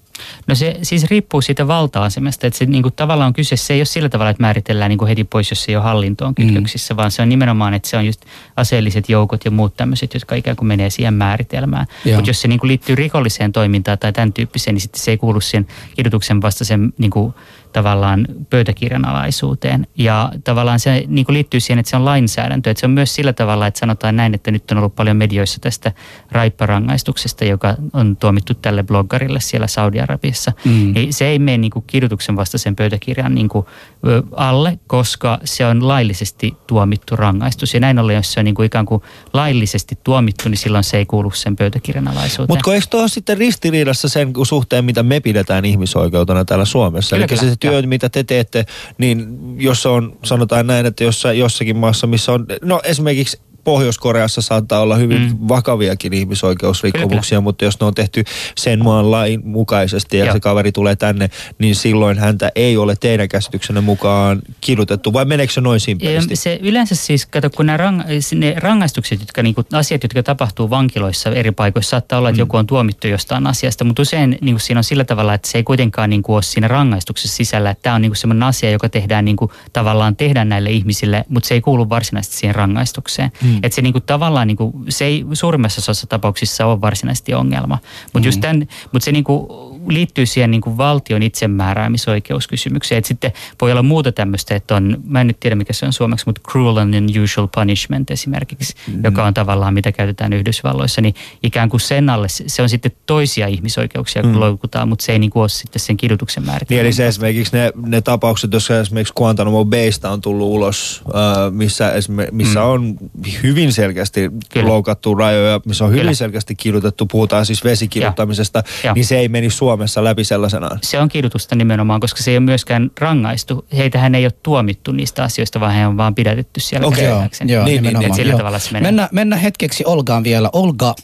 No se siis riippuu siitä valta-asemasta, että se niin kuin tavallaan on kyse, se ei ole sillä tavalla, että määritellään niin kuin heti pois, jos se ei ole hallintoon kytköksissä, mm. vaan se on nimenomaan, että se on just aseelliset joukot ja muut tämmöiset, jotka ikään kuin menee siihen määritelmään. Mutta jos se niin kuin liittyy rikolliseen toimintaan tai tämän tyyppiseen, niin sitten se ei kuulu siihen kidutuksen vastaisen niin kuin tavallaan pöytäkirjan alaisuuteen. Ja tavallaan se niin kuin liittyy siihen, että se on lainsäädäntö. Että se on myös sillä tavalla, että sanotaan näin, että nyt on ollut paljon medioissa tästä raipparangaistuksesta, joka on tuomittu tälle bloggarille siellä Saudi-Arabiassa. Mm. Niin se ei mene niin kuin kidutuksen vastaisen pöytäkirjan niin kuin, alle, koska se on laillisesti tuomittu rangaistus. Ja näin ollen, jos se on niin kuin ikään kuin laillisesti tuomittu, niin silloin se ei kuulu sen pöytäkirjan alaisuuteen. Mutta eikö tuo sitten ristiriidassa sen suhteen, mitä me pidetään ihmisoikeutena täällä Suomessa? Kyllä, Eli kyllä, se työ, mitä te teette, niin jos on, sanotaan näin, että jos jossakin maassa, missä on, no esimerkiksi Pohjois-Koreassa saattaa olla hyvin Mm. mm. vakaviakin ihmisoikeusrikkomuksia, Kyllä, mutta jos ne on tehty sen maan lain mukaisesti ja Joo. se kaveri tulee tänne, niin silloin häntä ei ole teidän käsityksenne mukaan kidutettu, vai meneekö se noin simpelisti? Se yleensä siis, kato, kun nämä rang, ne rangaistukset, jotka, niin kuin, asiat, jotka tapahtuu vankiloissa eri paikoissa, saattaa olla, että joku on tuomittu jostain asiasta, mutta usein niin kuin siinä on sillä tavalla, että se ei kuitenkaan niin kuin, ole siinä rangaistuksessa sisällä, että tämä on niin kuin sellainen asia, joka tehdään niin kuin, tavallaan tehdään näille ihmisille, mutta se ei kuulu varsinaisesti siihen rangaistukseen. Mm. Että se niin kuin, tavallaan, niin kuin, se ei suurimmassa osassa tapauksissa ole varsinaisesti ongelma, mutta mm. mut se niin kuin, liittyy siihen niin kuin valtion itsemääräämisoikeuskysymykseen. Että sitten voi olla muuta tämmöistä, että on, mä en nyt tiedä mikä se on suomeksi, mutta cruel and unusual punishment esimerkiksi, mm. joka on tavallaan mitä käytetään Yhdysvalloissa, niin ikään kuin sen alle, se on sitten toisia ihmisoikeuksia, kun mm. loukutaan, mutta se ei niin kuin ole sitten sen kidutuksen Niin määritelmä. eli se esimerkiksi ne, ne tapaukset, joissa esimerkiksi Guantanamo Baysta on tullut ulos, äh, missä, missä Mm. on hyvin selkeästi Kyllä. Loukattu rajoja, missä on hyvin Kyllä. selkeästi kidutettu, puhutaan siis vesikiduttamisesta, Joo. niin se ei meni Suomessa läpi sellaisenaan. Se on kidutusta nimenomaan, koska se ei ole myöskään rangaistu. Heitähän ei ole tuomittu niistä asioista, vaan he on vaan pidätetty siellä Okei, Joo, joo, Niin, niin, nimenomaan. Et sillä joo. tavalla se menee. Mennä, mennä hetkeksi Olgaan vielä. Olga,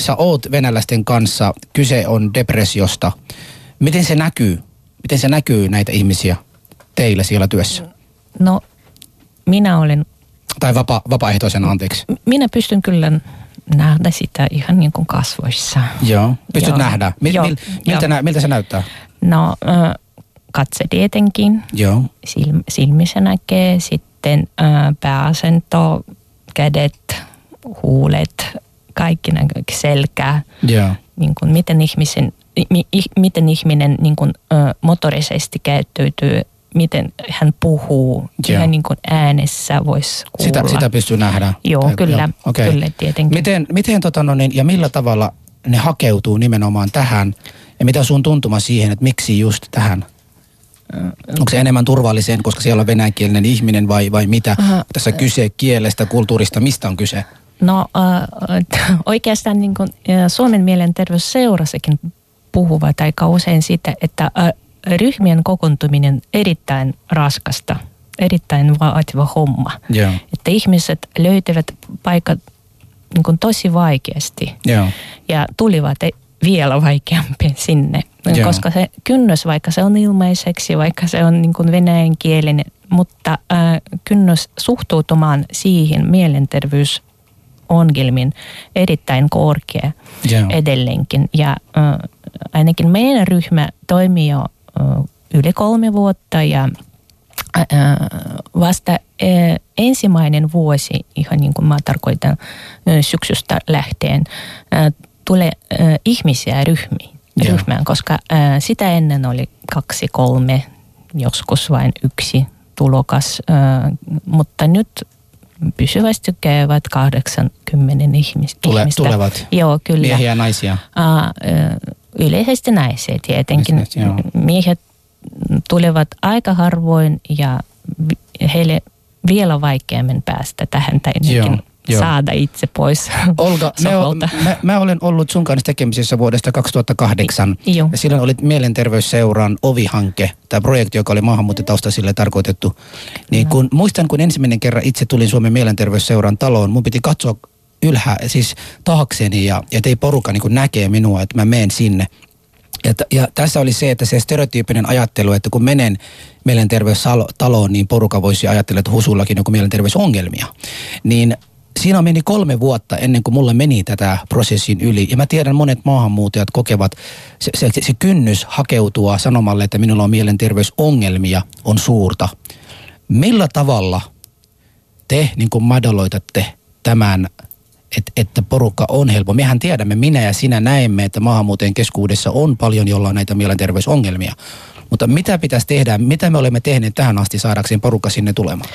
sä oot venäläisten kanssa, kyse on depressiosta. Miten se näkyy? Miten se näkyy näitä ihmisiä teillä siellä työssä? No, minä olen, Tai vapa, vapaaehtoisena, anteeksi. minä pystyn kyllä nähdä sitä ihan niin kuin kasvoissa. Joo. Pystyt Joo. nähdä. Mil, Joo, mil, miltä, joo. nä, miltä se näyttää? No, katse tietenkin, Joo. Silm, silmissä näkee, sitten pääasento, kädet, huulet, kaikki näkyy, selkä, Joo. niin kuin miten, ihmisen, mi, ih- miten ihminen niin kuin, ö, motorisesti käyttäytyy, miten hän puhuu, Joo. ihan niin kuin äänessä voisi kuulla. Sitä, sitä pystyy nähdä. Joo, Tai- kyllä, okei. kyllä tietenkin. Miten, miten tota, no niin, ja millä tavalla ne hakeutuu nimenomaan tähän? Ja mitä sun tuntuma siihen, että miksi just tähän? Onko se enemmän turvalliseen, koska siellä on venäjänkielinen ihminen vai, vai mitä? Aha. Tässä kyse kielestä, kulttuurista, mistä on kyse? No äh, oikeastaan niin kuin, äh, Suomen mielenterveysseurassakin puhuvat aika usein sitä, että äh, ryhmien kokoontuminen erittäin raskasta, erittäin vaativa homma. Joo. Että ihmiset löytävät paikat niin kuin tosi vaikeasti Joo. ja tulivat e- vielä vaikeampi sinne. Joo. Koska se kynnys, vaikka se on ilmaiseksi, vaikka se on niin kuin venäjän kielinen, mutta äh, kynnys suhtautumaan siihen mielenterveysongelmiin erittäin korkea Joo. edelleenkin. Ja äh, ainakin meidän ryhmä toimii jo yli kolme vuotta ja vasta ensimmäinen vuosi, ihan niin kuin mä tarkoitan syksystä lähtien, äh, tulee ihmisiä ryhmiin, Joo. ryhmään, koska sitä ennen oli kaksi, kolme, joskus vain yksi tulokas, mutta nyt pysyvästi käyvät 80 ihmis- Tule, ihmistä. tulevat Joo, kyllä. miehiä ja naisia. Ö, yleisesti naisia tietenkin. Joo. Miehet tulevat aika harvoin ja heille vielä vaikeammin päästä tähän tai Joo. saada itse pois Olga, me, soholta. mä, mä olen ollut sun kanssa tekemisissä vuodesta 2008. Joo. Ja silloin olit Mielenterveysseuran ovihanke, tämä projekti, joka oli maahanmuuttotaustaisille tarkoitettu. Niin kun, muistan, kun ensimmäinen kerran itse tulin Suomen Mielenterveysseuran taloon, mun piti katsoa ylhää, siis taakseni ja, ja ei porukka niin näkee minua, että mä menen sinne. Ja, t- ja tässä oli se, että se stereotyyppinen ajattelu, että kun menen mielenterveystaloon, niin porukka voisi ajatella, että husullakin on mielenterveysongelmia. Niin siinä meni kolme vuotta ennen kuin mulle meni tätä prosessin yli. Ja mä tiedän, monet maahanmuuttajat kokevat, se, se, se kynnys hakeutua sanomalle, että minulla on mielenterveysongelmia, on suurta. Millä tavalla te niin kuin madaloitatte tämän, että, että porukka on helppo. Mehän tiedämme, minä ja sinä näemme, että maahanmuuttajien keskuudessa on paljon, jolla on näitä mielenterveysongelmia. Mutta mitä pitäisi tehdä, mitä me olemme tehneet tähän asti saadakseen porukka sinne tulemaan?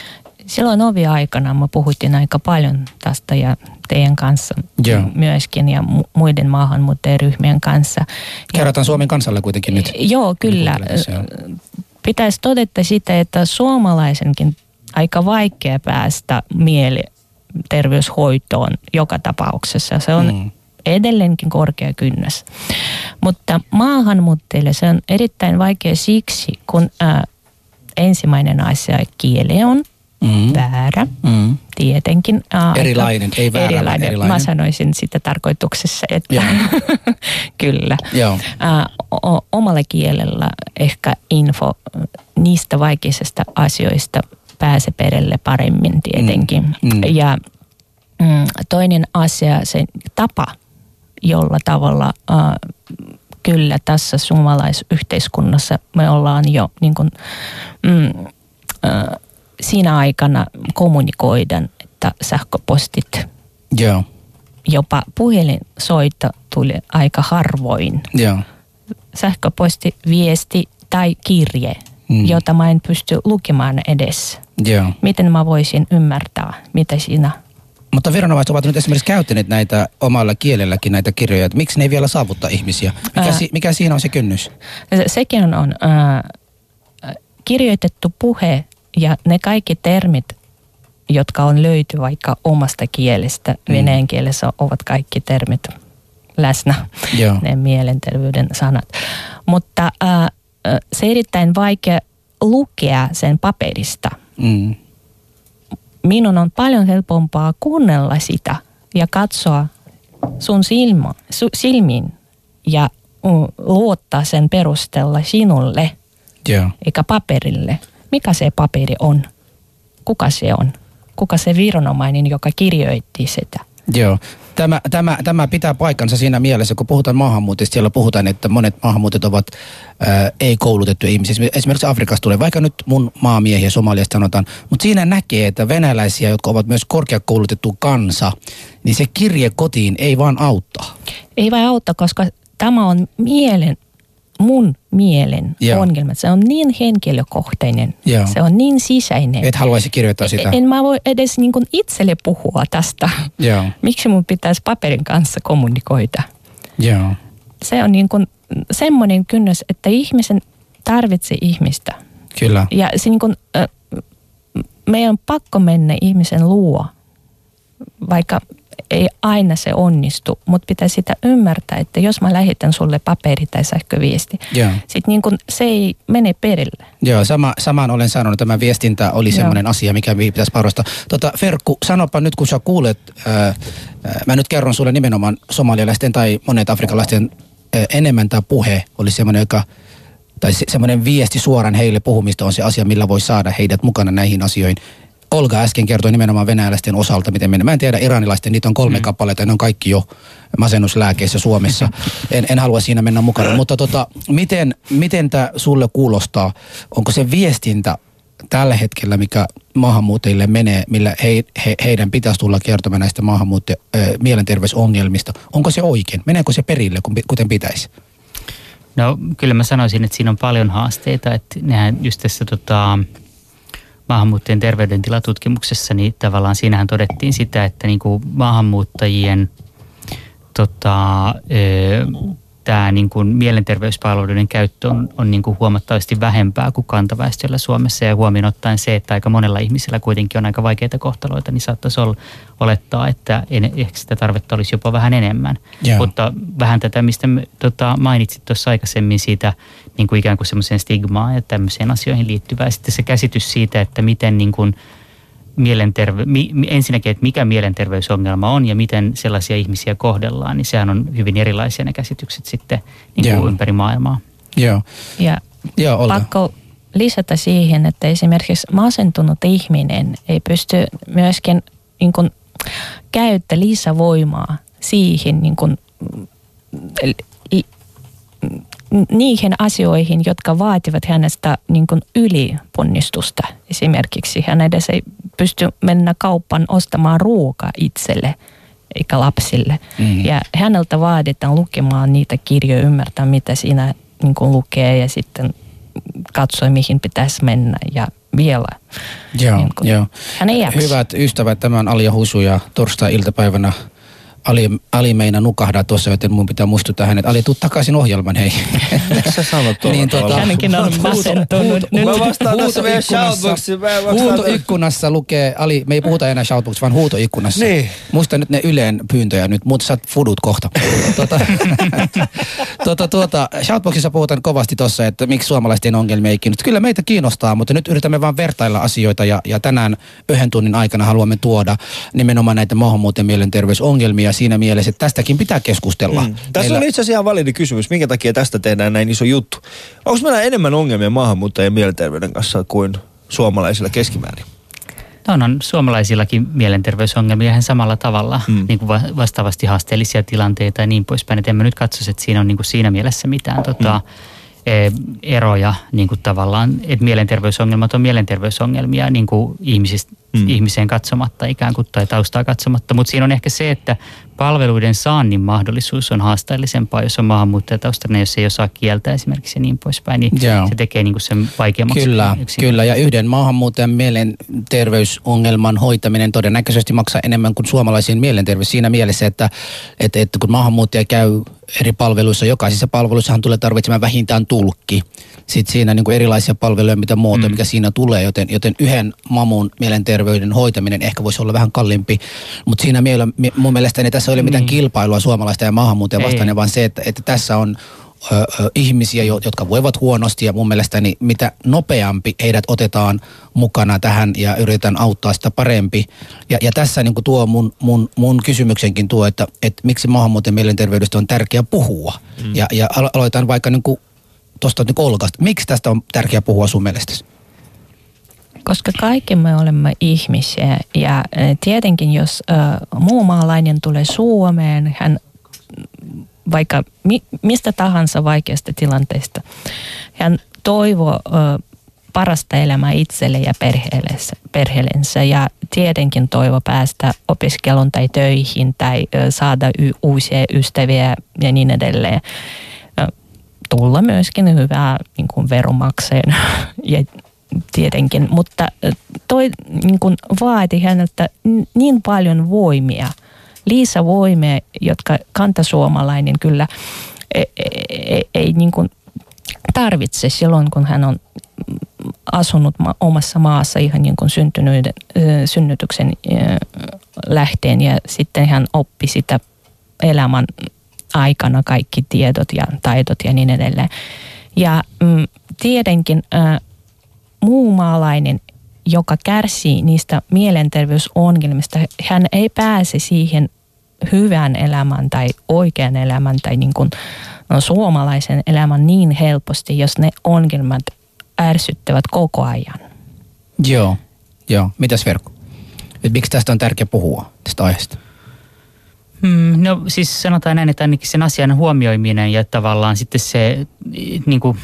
Silloin ovi-aikana me puhuttiin aika paljon tästä ja teidän kanssa Joo. myöskin ja mu- muiden maahanmuuttajaryhmien kanssa. Kerrotaan Suomen kansalle kuitenkin nyt. Joo, kyllä. joo. Pitäisi todeta sitä, että suomalaisenkin aika vaikea päästä mielenterveyshoitoon joka tapauksessa. Se on mm. edelleenkin korkea kynnys. Mutta maahanmuuttajille se on erittäin vaikea siksi, kun ää, ensimmäinen asia kieli on Mm. väärä. Mm. Tietenkin. ää, Erilainen, ei väärä, erilainen. erilainen. Mä sanoisin sitä tarkoituksessa, että Joo. kyllä. Joo. Ää, o- omalla kielellä ehkä info niistä vaikeista asioista pääse perille paremmin tietenkin. Mm, mm. Ja mm, toinen asia, se tapa, jolla tavalla ää, kyllä tässä suomalaisyhteiskunnassa me ollaan jo niin kuin, mm, ää, siinä aikana kommunikoidaan, että sähköpostit, Joo. jopa puhelinsoitto tuli aika harvoin. Joo. Sähköposti, viesti tai kirje, Mm. jota mä en pysty lukemaan edes. Joo. Miten mä voisin ymmärtää, mitä siinä Mutta viranomaiset ovat nyt esimerkiksi käyttäneet näitä omalla kielelläkin näitä kirjoja. Että miksi ne ei vielä saavuttaa ihmisiä? Mikä, Ää. si, mikä siinä on se kynnys? Se, sekin on ää, kirjoitettu puhe ja ne kaikki termit, jotka on löyty vaikka omasta kielestä, mm. venäjän kielessä ovat kaikki termit läsnä, Joo. ne mielenterveyden sanat. Mutta ää, se erittäin vaikea lukea sen paperista. Mm. Minun on paljon helpompaa kuunnella sitä ja katsoa sun silma, su, silmiin ja mm, luottaa sen perusteella sinulle Joo. eikä paperille. Mikä se paperi on? Kuka se on? Kuka se viranomainen, joka kirjoitti sitä? Joo. Tämä, tämä, tämä pitää paikkansa siinä mielessä, kun puhutaan maahanmuuttajista, siellä puhutaan, että monet maahanmuuttajat ovat ää, ei-koulutettuja ihmisiä. Esimerkiksi Afrikasta tulee, vaikka nyt mun maamiehiä Somaliasta sanotaan, mutta siinä näkee, että venäläisiä, jotka ovat myös korkeakoulutettu kansa, niin se kirje kotiin ei vaan auttaa. Ei vai auttaa, koska tämä on mielen, mun mielen Joo. ongelma. Se on niin henkilökohtainen. Joo. Se on niin sisäinen. Et haluaisi kirjoittaa sitä. En mä voi edes niin kuin itselle puhua tästä. Joo. Miksi mun pitäisi paperin kanssa kommunikoida? Joo. Se on niin kuin semmoinen kynnys, että ihmisen tarvitsee ihmistä. Kyllä. Ja se niin kuin, meidän on pakko mennä ihmisen luo, vaikka ei aina se onnistu, mutta pitää sitä ymmärtää, että jos mä lähetän sulle paperi tai sähköviesti, Joo. sit niin kun se ei mene perille. Joo, sama, samaan olen sanonut. Tämä viestintä oli semmoinen asia, mikä pitäisi parostaa. Tota, Ferkku, sanopa nyt, kun sä kuulet, ää, mä nyt kerron sulle nimenomaan somalialaisten tai monet afrikalaisten ää, enemmän tämä puhe oli semmoinen, joka tai se, semmoinen viesti suoraan heille puhumista on se asia, millä voi saada heidät mukana näihin asioihin. Olga äsken kertoi nimenomaan venäläisten osalta, miten mennään. Mä en tiedä iranilaisten, niitä on kolme mm. kappaletta, ne on kaikki jo masennuslääkeissä Suomessa. En, en halua siinä mennä mukana. Mutta tota, miten, miten tämä sulle kuulostaa? Onko se viestintä tällä hetkellä, mikä maahanmuuttajille menee, millä he, he, heidän pitäisi tulla kertomaan näistä maahanmuuttaja ö, mielenterveysongelmista, onko se oikein? Meneekö se perille, kuten pitäisi? No kyllä mä sanoisin, että siinä on paljon haasteita, että nehän just tässä tota, maahanmuuttajien terveydentilatutkimuksessa, niin tavallaan siinähän todettiin sitä, että niin kuin maahanmuuttajien tota, ö, tämä niin kuin mielenterveyspalveluiden käyttö on, on niin kuin huomattavasti vähempää kuin kantaväestöllä Suomessa. Ja huomioon ottaen se, että aika monella ihmisellä kuitenkin on aika vaikeita kohtaloita, niin saattaisi olla, olettaa, että en, ehkä sitä tarvetta olisi jopa vähän enemmän. Joo. Mutta vähän tätä, mistä tota, mainitsit tuossa aikaisemmin siitä niin kuin ikään kuin semmoiseen stigmaan ja tämmöiseen asioihin liittyvää. Sitten se käsitys siitä, että miten niin kuin mielenterve- mi, ensinnäkin, että mikä mielenterveysongelma on ja miten sellaisia ihmisiä kohdellaan, niin sehän on hyvin erilaisia ne käsitykset sitten niin Joo. kuin ympäri maailmaa. Joo. Ja Joo, Olga. pakko lisätä siihen, että esimerkiksi masentunut ihminen ei pysty myöskin niin kuin, käyttää lisävoimaa siihen niin kuin, niihin asioihin, jotka vaativat hänestä niin kuin yliponnistusta. Esimerkiksi hän edes ei pysty mennä kauppaan ostamaan ruokaa itselle eikä lapsille. Mhm. Ja häneltä vaaditaan lukemaan niitä kirjoja, ymmärtää mitä siinä niin kuin lukee ja sitten katsoa mihin pitäisi mennä ja vielä. Joo, niin kuin- joo. Hän ei jaksa. Hyvät ystävät, tämä on Alia Husu ja torstai-iltapäivänä Ali, Ali meina nukahdaa tuossa, joten mun pitää muistuttaa hänet. Ali, tuu takaisin ohjelman, hei. Miksi sä sanot tuolla Niin, tavalla? Hänkin on masentunut. Nyt Mä vastaan tässä meidän vastaan Huutoikkunassa lukee, Ali, me ei puhuta enää shoutbox, vaan huutoikkunassa. Niin. Muista nyt ne Yleen pyyntöjä nyt, mutta saat fudut kohta. tuota, tuota, tuota, shoutboxissa puhutaan kovasti tuossa, että miksi suomalaisten ongelmia ei kiinnosta. Kyllä meitä kiinnostaa, mutta nyt yritämme vaan vertailla asioita ja, ja tänään yhden tunnin aikana haluamme tuoda nimenomaan näitä maahanmuuton mielenterveysongelmia siinä mielessä, että tästäkin pitää keskustella. Mm. Tässä on itse asiassa ihan validi kysymys, minkä takia tästä tehdään näin iso juttu. Onko meillä enemmän ongelmia maahanmuuttajien mielenterveyden kanssa kuin suomalaisilla keskimäärin? No on, on suomalaisillakin mielenterveysongelmia ihan samalla tavalla, Mm. mm. niin kuin va- vastaavasti haasteellisia tilanteita ja niin poispäin. Et en mä nyt katsoisi, että siinä on niin kuin siinä mielessä mitään tota, e, eroja niin kuin tavallaan, että mielenterveysongelmat on mielenterveysongelmia niin kuin ihmisistä, Mm. ihmiseen katsomatta ikään kuin tai taustaa katsomatta. Mutta siinä on ehkä se, että palveluiden saannin mahdollisuus on haasteellisempaa, jos on maahanmuuttajataustainen, jos ei osaa kieltä esimerkiksi ja niin poispäin, niin Joo. se tekee niin kuin sen vaikeammaksi. Kyllä, yksin. kyllä. Ja yhden maahanmuuttajan mielenterveysongelman hoitaminen todennäköisesti maksaa enemmän kuin suomalaisen mielenterveys siinä mielessä, että, että, että kun maahanmuuttaja käy eri palveluissa, jokaisessa palveluissahan tulee tarvitsemaan vähintään tulkki. Sitten siinä niin kuin erilaisia palveluja, mitä muotoja, mm. mikä siinä tulee, joten, joten yhden mamun mielenterveyden hoitaminen ehkä voisi olla vähän kalliimpi. Mutta siinä miele, mi- mun mielestäni tässä ei ole mitään Niin. kilpailua suomalaista ja maahanmuuttajia Ei. vastaan, vaan se, että, että tässä on ö, ö, ihmisiä, jo- jotka voivat huonosti ja mun mielestäni mitä nopeampi heidät otetaan mukana tähän ja yritetään auttaa sitä parempi. Ja, ja tässä niin tuo mun, mun, mun kysymyksenkin tuo, että, että miksi maahanmuuton mielenterveydestä on tärkeää puhua. Mm. Ja, ja alo- aloitan vaikka niin tuosta niin. Miksi tästä on tärkeää puhua sun mielestäsi? Koska kaikki me olemme ihmisiä ja eh, tietenkin jos äh, muu maalainen tulee Suomeen, hän vaikka mi, mistä tahansa vaikeasta tilanteesta, hän toivoo äh, parasta elämää itselle ja perheellensä, perheellensä ja tietenkin toivo päästä opiskeluun tai töihin tai äh, saada y, uusia ystäviä ja niin edelleen. Tulla myöskin hyvää niin kuin veromakseen ja tietenkin, mutta toi niin kuin vaati häneltä niin paljon voimia, lisävoimia, jotka kantasuomalainen kyllä ei, ei, ei niin kuin tarvitse silloin, kun hän on asunut ma- omassa maassa ihan niin kuin syntynyt, synnytyksen lähteen ja sitten hän oppi sitä elämän aikana kaikki tiedot ja taidot ja niin edelleen. Ja mm, tietenkin äh, muu maalainen, joka kärsii niistä mielenterveysongelmista, hän ei pääse siihen hyvään elämään tai oikean elämän tai niin kuin, no, suomalaisen elämän niin helposti, jos ne ongelmat ärsyttävät koko ajan. Joo, joo. Mitäs Verkko? Miksi tästä on tärkeää puhua, tästä aiheesta? Mm, no siis sanotaan näin, että ainakin sen asian huomioiminen ja tavallaan sitten se, niin kuin,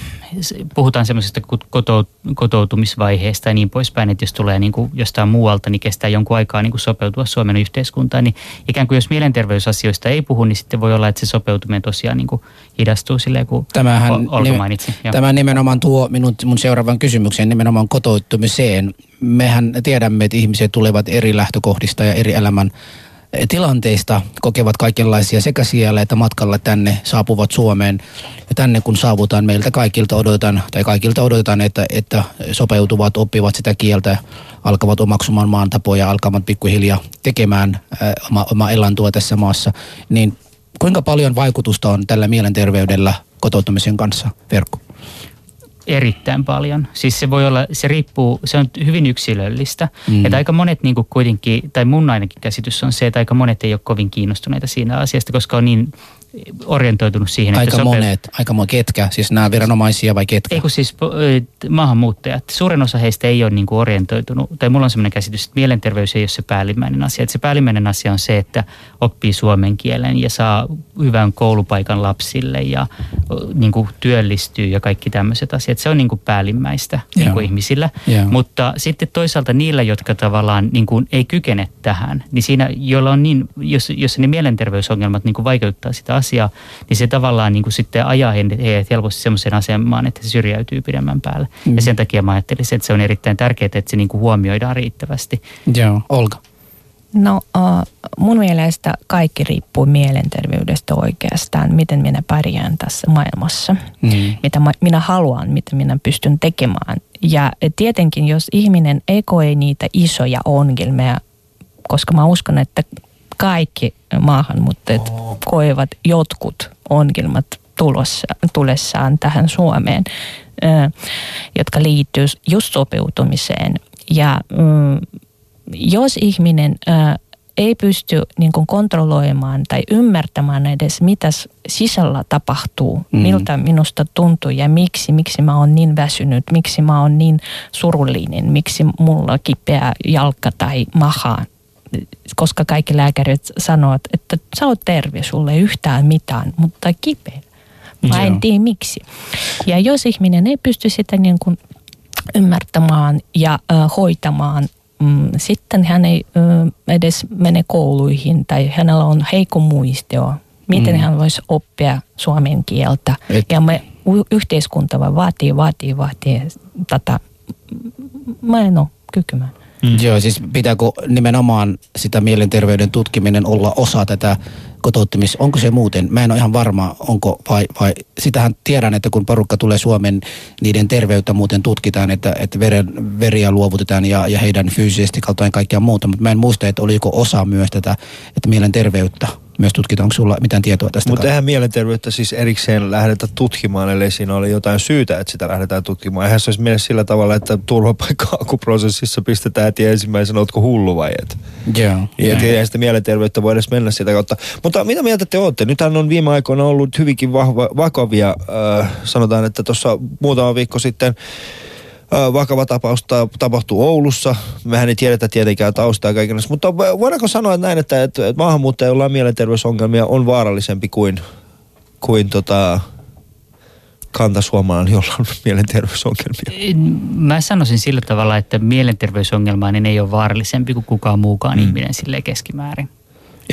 puhutaan semmoisesta kotout- kotoutumisvaiheesta ja niin poispäin, että jos tulee niin kuin jostain muualta, niin kestää jonkun aikaa niin kuin sopeutua Suomen yhteiskuntaan, niin ikään kuin jos mielenterveysasioista ei puhu, niin sitten voi olla, että se sopeutuminen tosiaan niin kuin hidastuu silleen, kun Tämähän, Ol- Olga nime- mainitsi. Tämä nimenomaan tuo minun, mun seuraavan kysymykseen nimenomaan kotoutumiseen. Mehän tiedämme, että ihmiset tulevat eri lähtökohdista ja eri elämän tilanteista, kokevat kaikenlaisia sekä siellä että matkalla tänne saapuvat Suomeen. Ja tänne kun saavutaan, meiltä kaikilta odotetaan, tai kaikilta odotetaan, että, että sopeutuvat, oppivat sitä kieltä, alkavat omaksumaan maan tapoja, alkavat pikkuhiljaa tekemään ää, oma, oma elantoa tässä maassa. Niin kuinka paljon vaikutusta on tällä mielenterveydellä kotoutumisen kanssa, Verkko? Erittäin paljon. Siis se voi olla, se riippuu, se on hyvin yksilöllistä. Mm. Että aika monet niin kuin kuitenkin, tai mun ainakin käsitys on se, että aika monet ei ole kovin kiinnostuneita siinä asiasta, koska on niin orientoitunut siihen, Aika että sopeu- monet, aika monet, ketkä? Siis nämä viranomaisia vai ketkä? Ei kun siis maahanmuuttajat. Suurin osa heistä ei ole niin kuin orientoitunut, tai mulla on sellainen käsitys, että mielenterveys ei ole se päällimmäinen asia. Että se päällimmäinen asia on se, että oppii suomen kielen ja saa hyvän koulupaikan lapsille ja niin kuin työllistyy ja kaikki tämmöiset asiat. Se on niin kuin päällimmäistä niin kuin ihmisillä. Joo. Mutta sitten toisaalta niillä, jotka tavallaan niin kuin ei kykene tähän, niin siinä, joilla on niin, jos, jos ne mielenterveysongelmat niin kuin vaikeuttaa sitä asiaa, niin se tavallaan niin kuin sitten ajaa heidät helposti semmoiseen asemaan, että se syrjäytyy pidemmän päälle. Mm. Ja sen takia mä ajattelisin, että se on erittäin tärkeää, että se niin kuin huomioidaan riittävästi. Joo, Olga. No mun mielestä kaikki riippuu mielenterveydestä oikeastaan, miten minä pärjään tässä maailmassa, Mm. mitä minä haluan, mitä minä pystyn tekemään. Ja tietenkin, jos ihminen ei koe niitä isoja ongelmia, koska mä uskon, että kaikki maahanmuuttajat koevat jotkut ongelmat tulossa, tulessaan tähän Suomeen, jotka liittyy just sopeutumiseen. Ja mm, jos ihminen ei pysty niin kuin kontrolloimaan tai ymmärtämään edes, mitä sisällä tapahtuu, mm. miltä minusta tuntuu ja miksi, miksi mä oon niin väsynyt, miksi mä oon niin surullinen, miksi mulla kipeä jalka tai maha. Koska kaikki lääkärit sanovat, että sä oot terve, sulle ei yhtään mitään, mutta kipeä. Mä en tiedä miksi. Ja jos ihminen ei pysty sitä niin kuin ymmärtämään ja äh, hoitamaan, mm, sitten hän ei äh, edes mene kouluihin tai hänellä on heikko muistio. Miten Mm. hän voisi oppia suomen kieltä. Et- Ja me yhteiskunta vaatii, vaatii, vaatii tätä. Mä en ole kykymään. Mm. Joo, siis pitääkö nimenomaan sitä mielenterveyden tutkiminen olla osa tätä kotouttamista? Onko se muuten? Mä en ole ihan varma, onko vai, vai sitähän tiedän, että kun porukka tulee Suomen, niiden terveyttä muuten tutkitaan, että, että veren, veriä luovutetaan ja, ja heidän fyysisesti kautta kaikkea muuta, mutta mä en muista, että oliko osa myös tätä, että mielenterveyttä myös tutkitaan. Onko sulla mitään tietoa tästä? Mutta eihän mielenterveyttä siis erikseen lähdetä tutkimaan, ellei siinä ole jotain syytä, että sitä lähdetään tutkimaan. Eihän se olisi mielessä sillä tavalla, että turvapaikka-akuprosessissa pistetään heti ensimmäisenä, ootko hullu vai et. Joo. Ja eihän sitä mielenterveyttä voi edes mennä sitä kautta. Mutta mitä mieltä te olette? Nythän on viime aikoina ollut hyvinkin vahva, vakavia, äh, sanotaan, että tuossa muutama viikko sitten vakava tapaus ta- tapahtui Oulussa. Mehän ei tiedetä tietenkään taustaa kaikenlaista, mutta vo- voidaanko sanoa näin, että, että, maahanmuuttaja, jolla on mielenterveysongelmia, on vaarallisempi kuin, kuin tota, kantasuomalainen, jolla on mielenterveysongelmia? Mä sanoisin sillä tavalla, että mielenterveysongelmainen ei ole vaarallisempi kuin kukaan muukaan mm. ihminen silleen keskimäärin.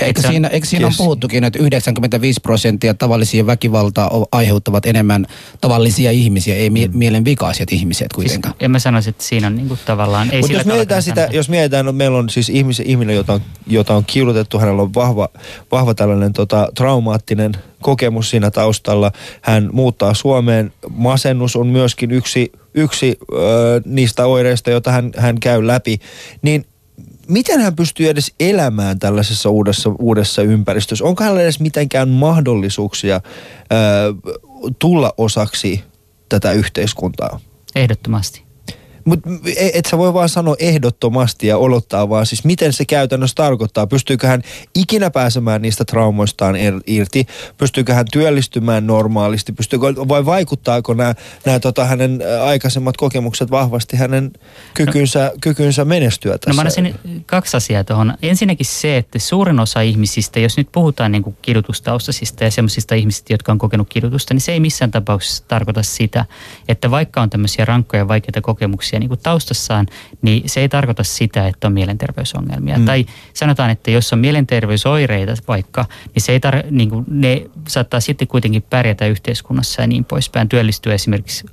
Ja eikö on- siinä, eikö siinä on Kes- puhuttukin, että 95 prosenttia tavallisia väkivaltaa aiheuttavat enemmän tavallisia ihmisiä, ei mie- mielenvikaiset ihmiset kuitenkaan. Siis, en mä sanoisi, että siinä on niinku tavallaan... Ei Mutta sillä jos mietitään sitä, jos mietitään, että meillä on siis ihmis, ihminen, jota on, jota on kiudutettu, hänellä on vahva, vahva tällainen tota, traumaattinen kokemus siinä taustalla. Hän muuttaa Suomeen. Masennus on myöskin yksi, yksi ö, niistä oireista, joita hän, hän käy läpi. Niin miten hän pystyy edes elämään tällaisessa uudessa, uudessa ympäristössä? Onko hänellä edes mitenkään mahdollisuuksia ö, tulla osaksi tätä yhteiskuntaa? Ehdottomasti. Mutta et sä voi vaan sanoa ehdottomasti ja olottaa vaan siis miten se käytännössä tarkoittaa. Pystyykö hän ikinä pääsemään niistä traumoistaan irti? Pystyykö hän työllistymään normaalisti? Pystyykö, vai vaikuttaako nämä, tota, hänen aikaisemmat kokemukset vahvasti hänen kykynsä, kykynsä menestyä tässä? No mä olisin kaksi asiaa tuohon. Ensinnäkin se, että suurin osa ihmisistä, jos nyt puhutaan niin kuin kidutustaustaisista ja semmoisista ihmisistä, jotka on kokenut kidutusta, niin se ei missään tapauksessa tarkoita sitä, että vaikka on tämmöisiä rankkoja ja vaikeita kokemuksia niin kuin taustassaan, niin se ei tarkoita sitä, että on mielenterveysongelmia. Mm. Tai sanotaan, että jos on mielenterveysoireita vaikka, niin se ei tar- niin kuin ne saattaa sitten kuitenkin pärjätä yhteiskunnassa ja niin poispäin, työllistyä esimerkiksi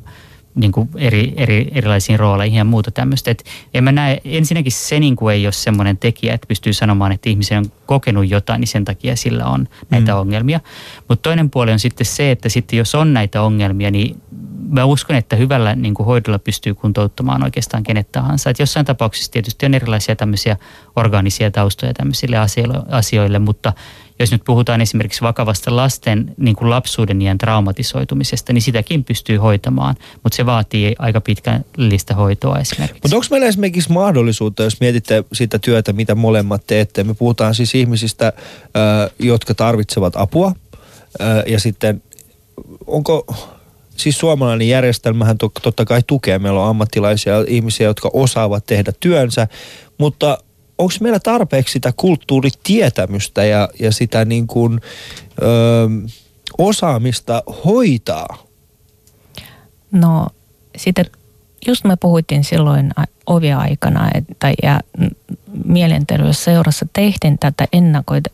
niin kuin eri, eri, erilaisiin rooleihin ja muuta tämmöistä. Et en mä näe, ensinnäkin se niin kuin ei ole semmoinen tekijä, että pystyy sanomaan, että ihminen on kokenut jotain, niin sen takia sillä on näitä mm. ongelmia. Mutta toinen puoli on sitten se, että sitten jos on näitä ongelmia, niin mä uskon, että hyvällä niin kuin hoidolla pystyy kuntouttamaan oikeastaan kenet tahansa. Et jossain tapauksissa tietysti on erilaisia tämmöisiä orgaanisia taustoja tämmöisille asioille, asioille mutta jos nyt puhutaan esimerkiksi vakavasta lasten niin kuin lapsuuden iän traumatisoitumisesta, niin sitäkin pystyy hoitamaan, mutta se vaatii aika pitkällistä hoitoa esimerkiksi. Mutta onko meillä esimerkiksi mahdollisuutta, jos mietitte sitä työtä, mitä molemmat teette, me puhutaan siis ihmisistä, jotka tarvitsevat apua ja sitten onko siis suomalainen järjestelmähän to, totta kai tukee. Meillä on ammattilaisia ihmisiä, jotka osaavat tehdä työnsä, mutta onko meillä tarpeeksi sitä kulttuuritietämystä ja, ja sitä niin kuin, ö, osaamista hoitaa? No sitä, just me puhuttiin silloin ovia-aikana, että ja mielenterveysseurassa tehtiin tätä ennakoita,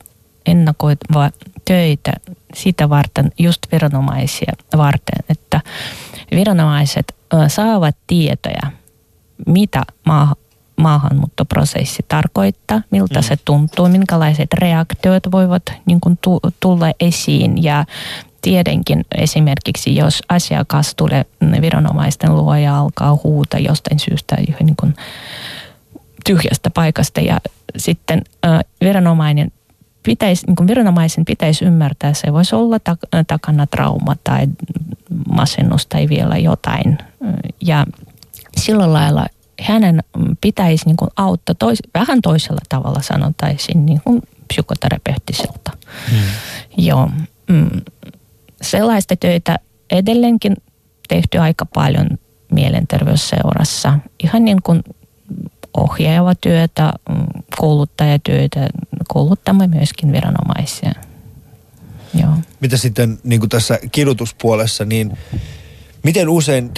ennakoitavaa töitä sitä varten, just viranomaisia varten, että viranomaiset saavat tietoja, mitä maa, maahanmuuttoprosessi tarkoittaa, miltä mm. se tuntuu, minkälaiset reaktiot voivat niin kuin, tulla esiin ja tietenkin esimerkiksi, jos asiakas tulee viranomaisten luo ja alkaa huuta jostain syystä niin kuin tyhjästä paikasta ja sitten äh, viranomainen pitäisi, niin kuin viranomaisen pitäisi ymmärtää, se voisi olla takana trauma tai masennus tai vielä jotain. Ja sillä lailla hänen pitäisi niin kuin auttaa tois, vähän toisella tavalla sanotaisiin niin kuin psykoterapeuttiselta. Hmm. Joo. Mm, sellaista töitä edelleenkin tehty aika paljon mielenterveysseurassa. Ihan niin kuin ohjaava työtä, mm, kouluttajatyötä, kouluttamme myöskin viranomaisia. Joo. Mitä sitten niin kuin tässä kidutuspuolessa, niin miten usein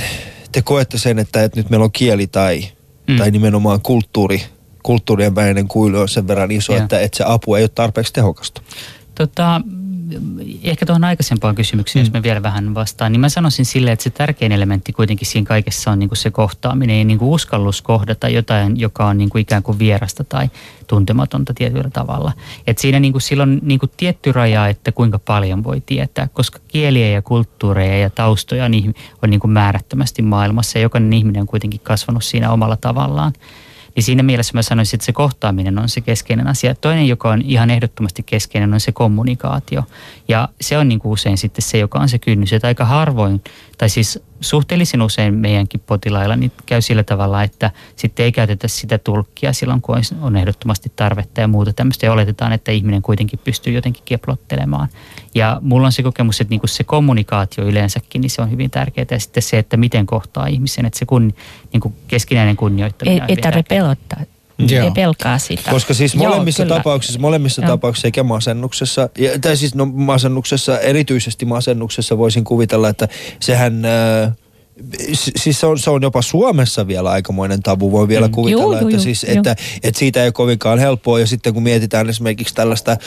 te koette sen, että, että nyt meillä on kieli tai, mm. tai nimenomaan kulttuuri, kulttuurien välinen kuilu on sen verran iso, että, että se apu ei ole tarpeeksi tehokasta? Tota, ehkä tuohon aikaisempaan kysymykseen, mm. jos mä vielä vähän vastaan, niin mä sanoisin silleen, että se tärkein elementti kuitenkin siinä kaikessa on niin kuin se kohtaaminen ja niin kuin uskallus kohdata jotain, joka on niin kuin ikään kuin vierasta tai tuntematonta tietyllä tavalla. Et siinä niin kuin silloin niin kuin tietty raja, että kuinka paljon voi tietää, koska kieliä ja kulttuureja ja taustoja on niin kuin määrättömästi maailmassa ja jokainen ihminen on kuitenkin kasvanut siinä omalla tavallaan. Niin siinä mielessä mä sanoisin, että se kohtaaminen on se keskeinen asia. Toinen, joka on ihan ehdottomasti keskeinen, on se kommunikaatio. Ja se on niin kuin usein sitten se, joka on se kynnys. Että aika harvoin, tai siis suhteellisen usein meidänkin potilailla niin käy sillä tavalla, että sitten ei käytetä sitä tulkkia silloin, kun on ehdottomasti tarvetta ja muuta tämmöistä. Ja oletetaan, että ihminen kuitenkin pystyy jotenkin keplottelemaan. Ja mulla on se kokemus, että niinku se kommunikaatio yleensäkin, niin se on hyvin tärkeää. Ja sitten se, että miten kohtaa ihmisen, että se kun, niinku keskinäinen kunnioittaminen. Ei, ei tarvitse pelottaa. Joo. Ei pelkaa sitä. Koska siis molemmissa Joo, tapauksissa, molemmissa Joo. tapauksissa sekä masennuksessa, tai siis no masennuksessa, erityisesti masennuksessa voisin kuvitella, että sehän... Äh, siis se on, se on jopa Suomessa vielä aikamoinen tabu. Voi vielä mm. kuvitella, joo, että, joo, siis, joo. Että, että siitä ei ole kovinkaan helppoa. Ja sitten kun mietitään esimerkiksi tällaista äh,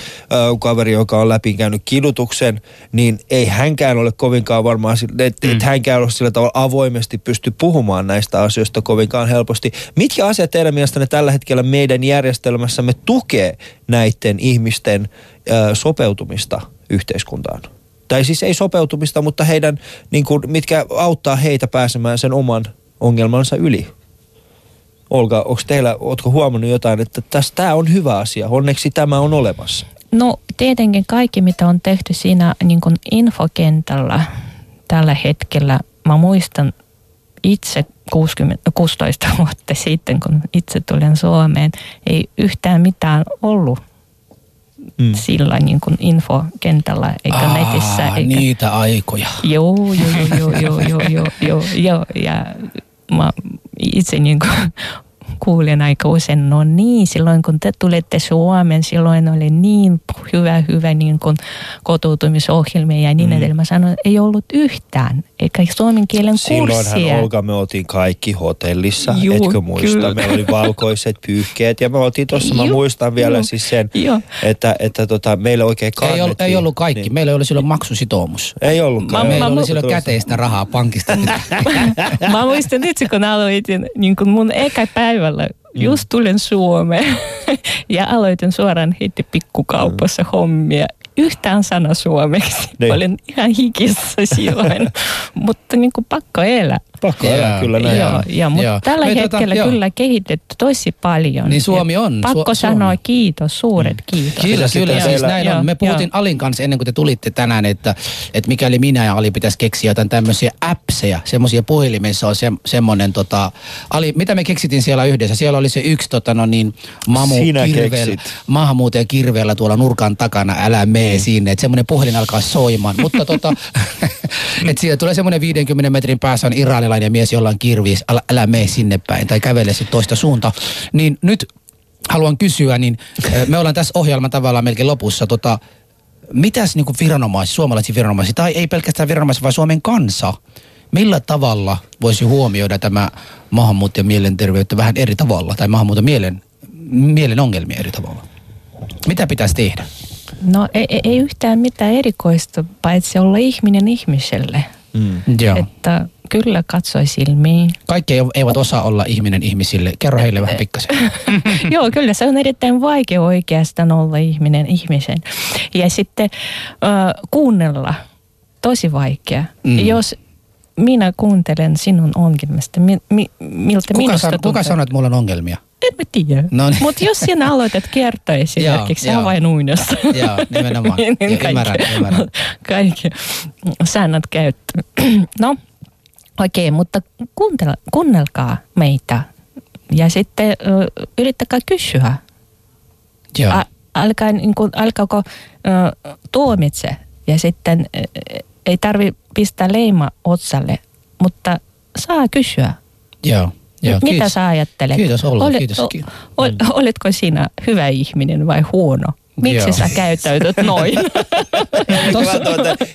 kaveria, joka on läpikäynyt kidutuksen, niin ei hänkään ole kovinkaan varmaan, että mm. et hänkään ole sillä tavalla avoimesti pysty puhumaan näistä asioista kovinkaan helposti. Mitkä asiat teidän mielestänne tällä hetkellä meidän järjestelmässämme tukee näiden ihmisten äh, sopeutumista yhteiskuntaan? Tai siis ei sopeutumista, mutta heidän, niin kuin, mitkä auttaa heitä pääsemään sen oman ongelmansa yli. Olga, onko teillä, ootko huomannut jotain, että tämä on hyvä asia, onneksi tämä on olemassa? No tietenkin kaikki, mitä on tehty siinä niin kuin infokentällä tällä hetkellä, mä muistan itse 60, 16 vuotta sitten, kun itse tulin Suomeen, ei yhtään mitään ollut mm. sillä niin kuin infokentällä eikä Aa, netissä. Eikä... niitä aikoja. Joo, joo, joo, joo, joo, joo, joo, joo. Ja mä itse niin kuin kuulen aika usein, no niin, silloin kun te tulette Suomeen, silloin oli niin hyvä, hyvä niin kuin kotoutumisohjelmia ja niin Mm. edelleen. Mä sanoin, ei ollut yhtään, eikä suomen kielen Silloinhan kurssia. Olga me oltiin kaikki hotellissa, Juu, etkö muista? kyllä. Meillä oli valkoiset pyyhkeet ja me oltiin tuossa, mä Juu, muistan vielä juu, siis sen, joo. että, että tota, meillä oikein Ei kannettiin. ollut, ei ollut kaikki. Niin. Meillä ei ollut silloin maksusitoumus. Ei ollutkaan. Mä- Meillä mä- oli mä- silloin käteistä rahaa pankista. Mä muistan itse, kun aloitin niin kun mun eka päivällä, just tulin Suomeen ja aloitin suoraan heti pikkukaupassa hommia. Yhtään sana suomeksi. Niin. Olin ihan hikissä silloin, mutta niin kuin pakko elää. Pakko elää kyllä näin. Joo, joo, mutta Joo. tällä Me tota, hetkellä joo. kyllä kehitetty tosi paljon. Niin Suomi Ja on. Pakko Su- Suomi. sanoa kiitos, suuret kiitos. Kyllä, kyllä, sitten siis näin Joo, on. Me puhuttiin joo. Alin kanssa ennen kuin te tulitte tänään, että, että mikäli minä ja Ali pitäisi keksiä jotain tämmöisiä appseja, semmoisia puhelimissa on se, semmoinen, tota, Ali, mitä me keksitin siellä yhdessä? Siellä oli se yksi tota, no niin, mamu Sinä kirveellä, keksit. maahanmuuttaja kirveellä tuolla nurkan takana, älä mee sinne, että semmoinen puhelin alkaa soimaan. Mutta tota, että siellä tulee semmoinen 50 metrin päässä on iranilainen mies, jolla on kirvis, älä, älä mee sinne päin tai kävele sitten toista suuntaan. Niin nyt haluan kysyä, niin me ollaan tässä ohjelman tavallaan melkein lopussa. Tota, mitäs niin viranomaisia, suomalaisia viranomaisia, tai ei pelkästään viranomaisia, vaan Suomen kansa, millä tavalla voisi huomioida tämä maahanmuuttajan mielenterveyttä vähän eri tavalla, tai maahanmuuttajan mielen, mielen ongelmia eri tavalla? Mitä pitäisi tehdä? No ei, ei- ei yhtään mitään erikoista, paitsi olla ihminen ihmiselle. Mm. Joo. Että kyllä katsoi silmiin. Kaikki ei- eivät osaa olla ihminen ihmisille. Kerro heille vähän pikkasen. Joo, kyllä se on erittäin vaikea oikeastaan olla ihminen ihmisen. Ja sitten äh, kuunnella, tosi vaikea. Mm. Jos minä kuuntelen sinun ongelmista, mi, mi, miltä Kuka, minusta san, tuntuu. kuka sanoo, että mulla on ongelmia? En mä tiedä. No niin. Mutta jos sinä aloitat kertoa esimerkiksi Joo, joo. nimenomaan. niin Joo, ymmärrän, ymmärrän. kaikki säännöt käyttöön. no, okei, mutta kuuntele, kuunnelkaa meitä. Ja sitten yrittäkää kysyä. Joo. Ä, älkää, niin kuin, älkääkö ö, tuomitse. Ja sitten ö, ei tarvi pistää leima otsalle, mutta saa kysyä. Joo. Joo, Mitä kiitos. sä ajattelet? Kiitos Olla, Olet- kiitos. o- Ki- ol, Oletko sinä hyvä ihminen vai huono? Miksi Joo. sä käyttäytyt noin? Tossa,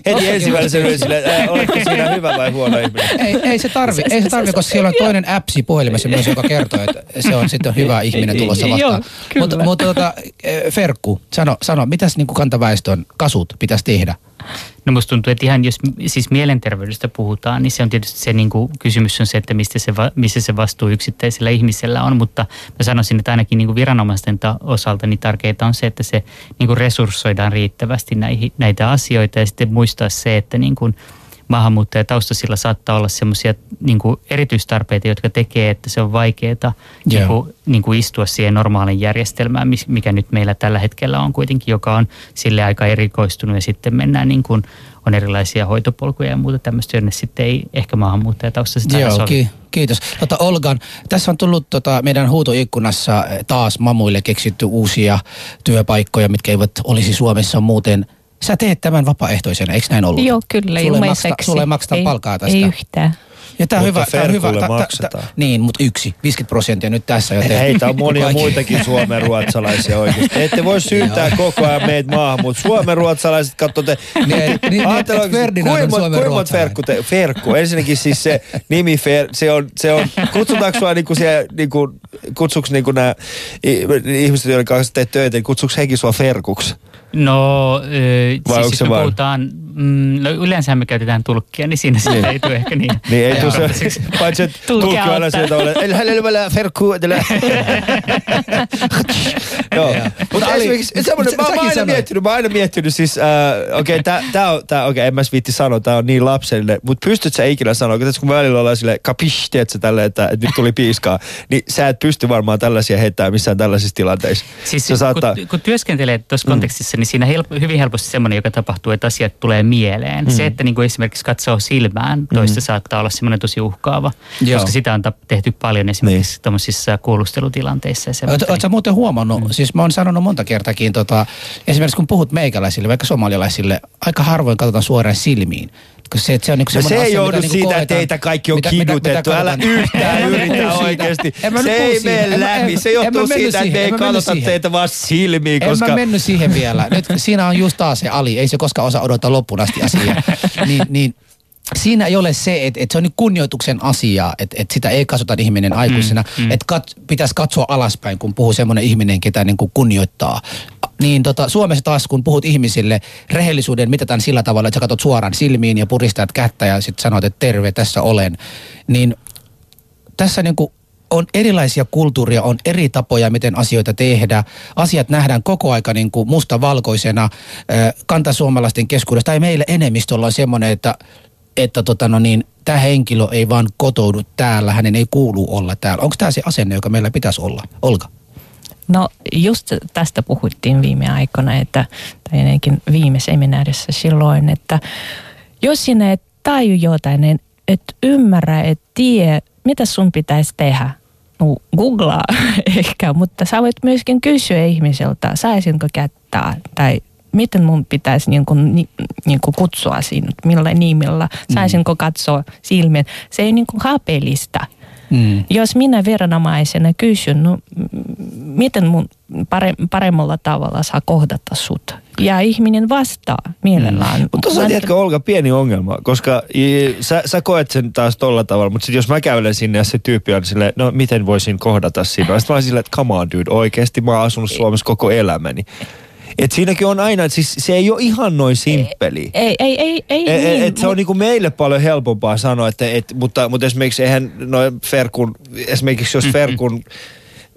heti ensimmäisenä oli silleen, äh, oletko siinä hyvä vai huono ihminen? Ei, ei se tarvi, ei se tarvi, koska siellä on toinen appsi puhelimessa myös, joka kertoo, että se on sitten hyvä ihminen tulossa vastaan. Mutta, tota, eh, Ferkku, sano, sano mitäs niin kuin kantaväestön kasut pitäisi tehdä? No musta tuntuu, että ihan jos siis mielenterveydestä puhutaan, niin se on tietysti se niin kuin, kysymys on se, että mistä se, missä se vastuu yksittäisellä ihmisellä on, mutta mä sanoisin, että ainakin niin kuin viranomaisten ta- osalta niin tärkeää on se, että se niin kuin resurssoidaan riittävästi näihin, näitä asioita. Ja sitten muistaa se, että niin kuin, maahanmuuttajataustaisilla saattaa olla semmoisia niin erityistarpeita, jotka tekee, että se on vaikeaa niin Joo. kuin, niin kuin istua siihen normaalin järjestelmään, mikä nyt meillä tällä hetkellä on kuitenkin, joka on sille aika erikoistunut ja sitten mennään niin kuin, on erilaisia hoitopolkuja ja muuta tämmöistä, jonne sitten ei ehkä maahanmuuttajataustaiset Joo, sovi. ki- kiitos. Tota, Olgan, tässä on tullut tota, meidän huutoikkunassa taas mamuille keksitty uusia työpaikkoja, mitkä eivät olisi Suomessa muuten. Sä teet tämän vapaaehtoisena, eikö näin ollut? Joo, kyllä, Sulle, ilmaiseksi. maksta, sulle maksetaan ei, palkkaa tästä. Ei yhtään. Ja tää on Mutta hyvä. Tää on hyvä. Ta- ta- maksetaan. ta- niin, mutta yksi, 50 prosenttia nyt tässä. Joten Heitä on monia Kaikki- muitakin suomen ruotsalaisia oikeasti. Te ette voi syyttää koko ajan meitä maahan, mutta suomen ruotsalaiset, katsotte, Niin, niin, monta ruotsalainen. Ferkku, te, Ferkku, ensinnäkin siis se nimi Fer, se on, se on kutsutaanko sua niinku siellä, niinku, kutsuks niinku nämä ihmiset, joiden kanssa teet töitä, niin kutsuks hekin sua Ferkuksi? No, Vai siis jos me vaan- puhutaan, mm, no yleensä me käytetään tulkkia, niin siinä sitten ei tule ehkä niin. Niin ei tuu se, paitsi että Tulkki aina tavalla, että hänellä vielä Ferkku. tällä." Joo, mutta esimerkiksi semmoinen, mä, oon aina miettinyt, mä oon aina miettinyt siis, äh, okei, tää, on, tää, okei, en mä viitti sanoa, tää on niin lapsellinen, mutta pystyt sä ikinä sanoa, kun välillä ollaan silleen, kapish, tiedätkö, tälle, että, että nyt tuli piiskaa, niin sä et pysty varmaan tällaisia heittämään missään tällaisissa tilanteissa. Siis kun, kun työskentelee tuossa kontekstissa, niin siinä help, hyvin helposti semmoinen, joka tapahtuu, että asiat tulee mieleen. Mm. Se, että niin kuin esimerkiksi katsoo silmään, toista mm. saattaa olla semmoinen tosi uhkaava, Joo. koska sitä on tehty paljon esimerkiksi niin. tuommoisissa kuulustelutilanteissa. Oot sä muuten huomannut, mm. siis mä oon sanonut monta kertakin, tota, esimerkiksi kun puhut meikäläisille, vaikka somalialaisille, aika harvoin katsotaan suoraan silmiin. Kun se, se on niinku No semmoinen se ei mitä niinku siitä, että teitä kaikki on mitä- mitä- mitä kidutettu. Älä yhtään yritä oikeasti. Se ei mene läpi. Se johtuu siitä, että ei katsota siihen. teitä vaan silmiin, En mä mennyt siihen vielä. Nyt siinä on just taas se Ali. Ei se koskaan osaa odottaa loppuun asti asiaa. niin, niin siinä ei ole se, että, että se on nyt kunnioituksen asia, että, että sitä ei katsota ihminen aikuisena. Mm, mm. Että kat, pitäisi katsoa alaspäin, kun puhuu semmoinen ihminen, ketä niin kuin kunnioittaa. Niin tota, Suomessa taas, kun puhut ihmisille, rehellisyyden mitataan sillä tavalla, että sä katsot suoraan silmiin ja puristat kättä ja sitten sanot, että terve, tässä olen. Niin tässä niin kuin on erilaisia kulttuuria, on eri tapoja, miten asioita tehdä. Asiat nähdään koko aika niin kuin mustavalkoisena äh, kantasuomalaisten keskuudessa. Tai meillä enemmistöllä on semmoinen, että, että tota no niin, tämä henkilö ei vaan kotoudu täällä, hänen ei kuulu olla täällä. Onko tämä se asenne, joka meillä pitäisi olla? Olga? No just tästä puhuttiin viime aikoina, että, tai ainakin viime seminaarissa silloin, että jos sinä et taju jotain, et, et ymmärrä, et tiedä, mitä sun pitäisi tehdä, no googlaa ehkä, mutta sä voit myöskin kysyä ihmiseltä, saisinko käyttää tai miten mun pitäisi niin kuin, ni, niin kuin kutsua sinut, millä nimellä, saisinko katsoa silmien. Se ei niin kuin hapeellista. Mm. Jos minä viranomaisena kysyn, no, miten mun pare, paremmalla tavalla saa kohdata sut? Ja ihminen vastaa mielellään. Mutta tuossa on, tiedätkö, Olga, pieni ongelma, koska i, sä, sä koet sen taas tolla tavalla, mutta sit jos mä kävelen sinne ja se tyyppi on silleen, no miten voisin kohdata sinua? Sitten mä oon silleen, että come on dude, oikeasti mä oon asunut Suomessa koko elämäni. Et siinäkin on aina, siis se ei ole ihan noin simppeli. Ei, ei, ei, ei Et, niin, et se on niinku meille paljon helpompaa sanoa, että et, mutta, mutta esimerkiksi eihän noin Ferkun, esimerkiksi jos Ferkun,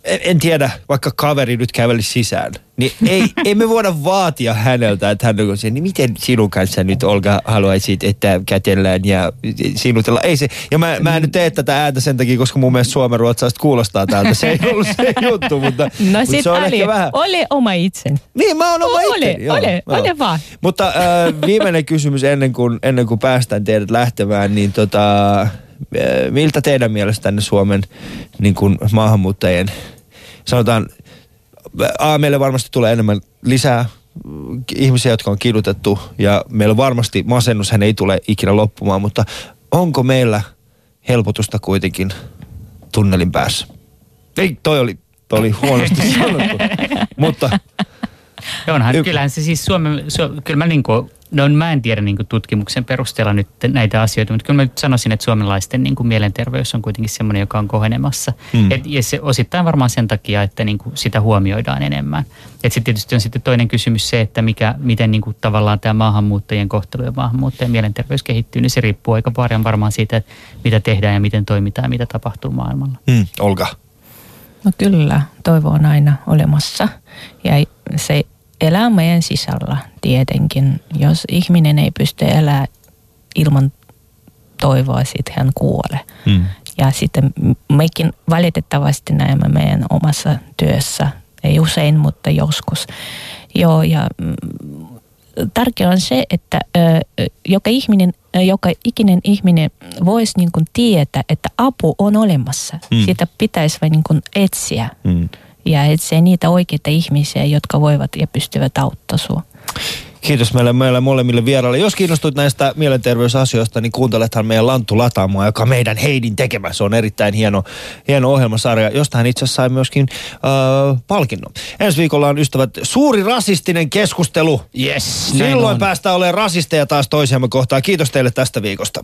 en, en tiedä, vaikka kaveri nyt kävelisi sisään, niin ei, ei me voida vaatia häneltä, että hän on se, niin miten sinun kanssa nyt Olga haluaisit, että kätellään ja sinutella. Ei se, ja mä, mä en nyt tee tätä ääntä sen takia, koska mun mielestä suomen ruotsalaista kuulostaa täältä. Se ei ollut se juttu, mutta, No mutta sit se on ehkä vähän... ole oma itsen. Niin, mä oon oma Ole, itteni, joo, ole, joo. ole vaan. Mutta äh, viimeinen kysymys ennen kuin, ennen kuin päästään teidät lähtemään, niin tota, miltä teidän mielestänne Suomen niin kuin maahanmuuttajien, sanotaan, A, meille varmasti tulee enemmän lisää mm, ihmisiä, jotka on kidutettu ja meillä varmasti masennushän ei tule ikinä loppumaan, mutta onko meillä helpotusta kuitenkin tunnelin päässä? Ei, toi oli, toi oli huonosti sanottu, mutta Onhan, Y- kyllähän se siis Suomen, su, kyllä mä niinku, no mä en tiedä niinku tutkimuksen perusteella nyt näitä asioita, mutta kyllä mä nyt sanoisin, että suomalaisten niinku mielenterveys on kuitenkin semmoinen, joka on kohenemassa. Mm. Et, ja se osittain varmaan sen takia, että niinku sitä huomioidaan enemmän. Et sitten tietysti on sitten toinen kysymys se, että mikä, miten niinku tavallaan tämä maahanmuuttajien kohtelu ja maahanmuuttajien mielenterveys kehittyy, niin se riippuu aika paljon varmaan siitä, että mitä tehdään ja miten toimitaan ja mitä tapahtuu maailmalla. mm, Olga. No kyllä, toivo on aina olemassa. Ja se elää meidän sisällä tietenkin. Jos ihminen ei pysty elämään ilman toivoa, sitten hän kuolee. Mm. Ja sitten mekin valitettavasti näemme meidän omassa työssä, ei usein, mutta joskus. Joo, ja mm, tärkeää on se, että joka, ihminen, joka ikinen ihminen voisi niin kuin tietää, että apu on olemassa. Mm. Sitä pitäisi vain niin kuin etsiä Mm. Ja etsiä niitä oikeita ihmisiä, jotka voivat ja pystyvät auttamaan sinua. Kiitos meille, meille molemmille vieraille. Jos kiinnostuit näistä mielenterveysasioista, niin kuuntelethan meidän Lanttu Lataamoa, joka on meidän Heidin tekemä. Se on erittäin hieno, hieno ohjelmasarja, josta hän itse asiassa sai myöskin äh, palkinnon. Ensi viikolla on ystävät suuri rasistinen keskustelu. Yes, Silloin on. päästään olemaan rasisteja taas toisiamme kohtaan. Kiitos teille tästä viikosta.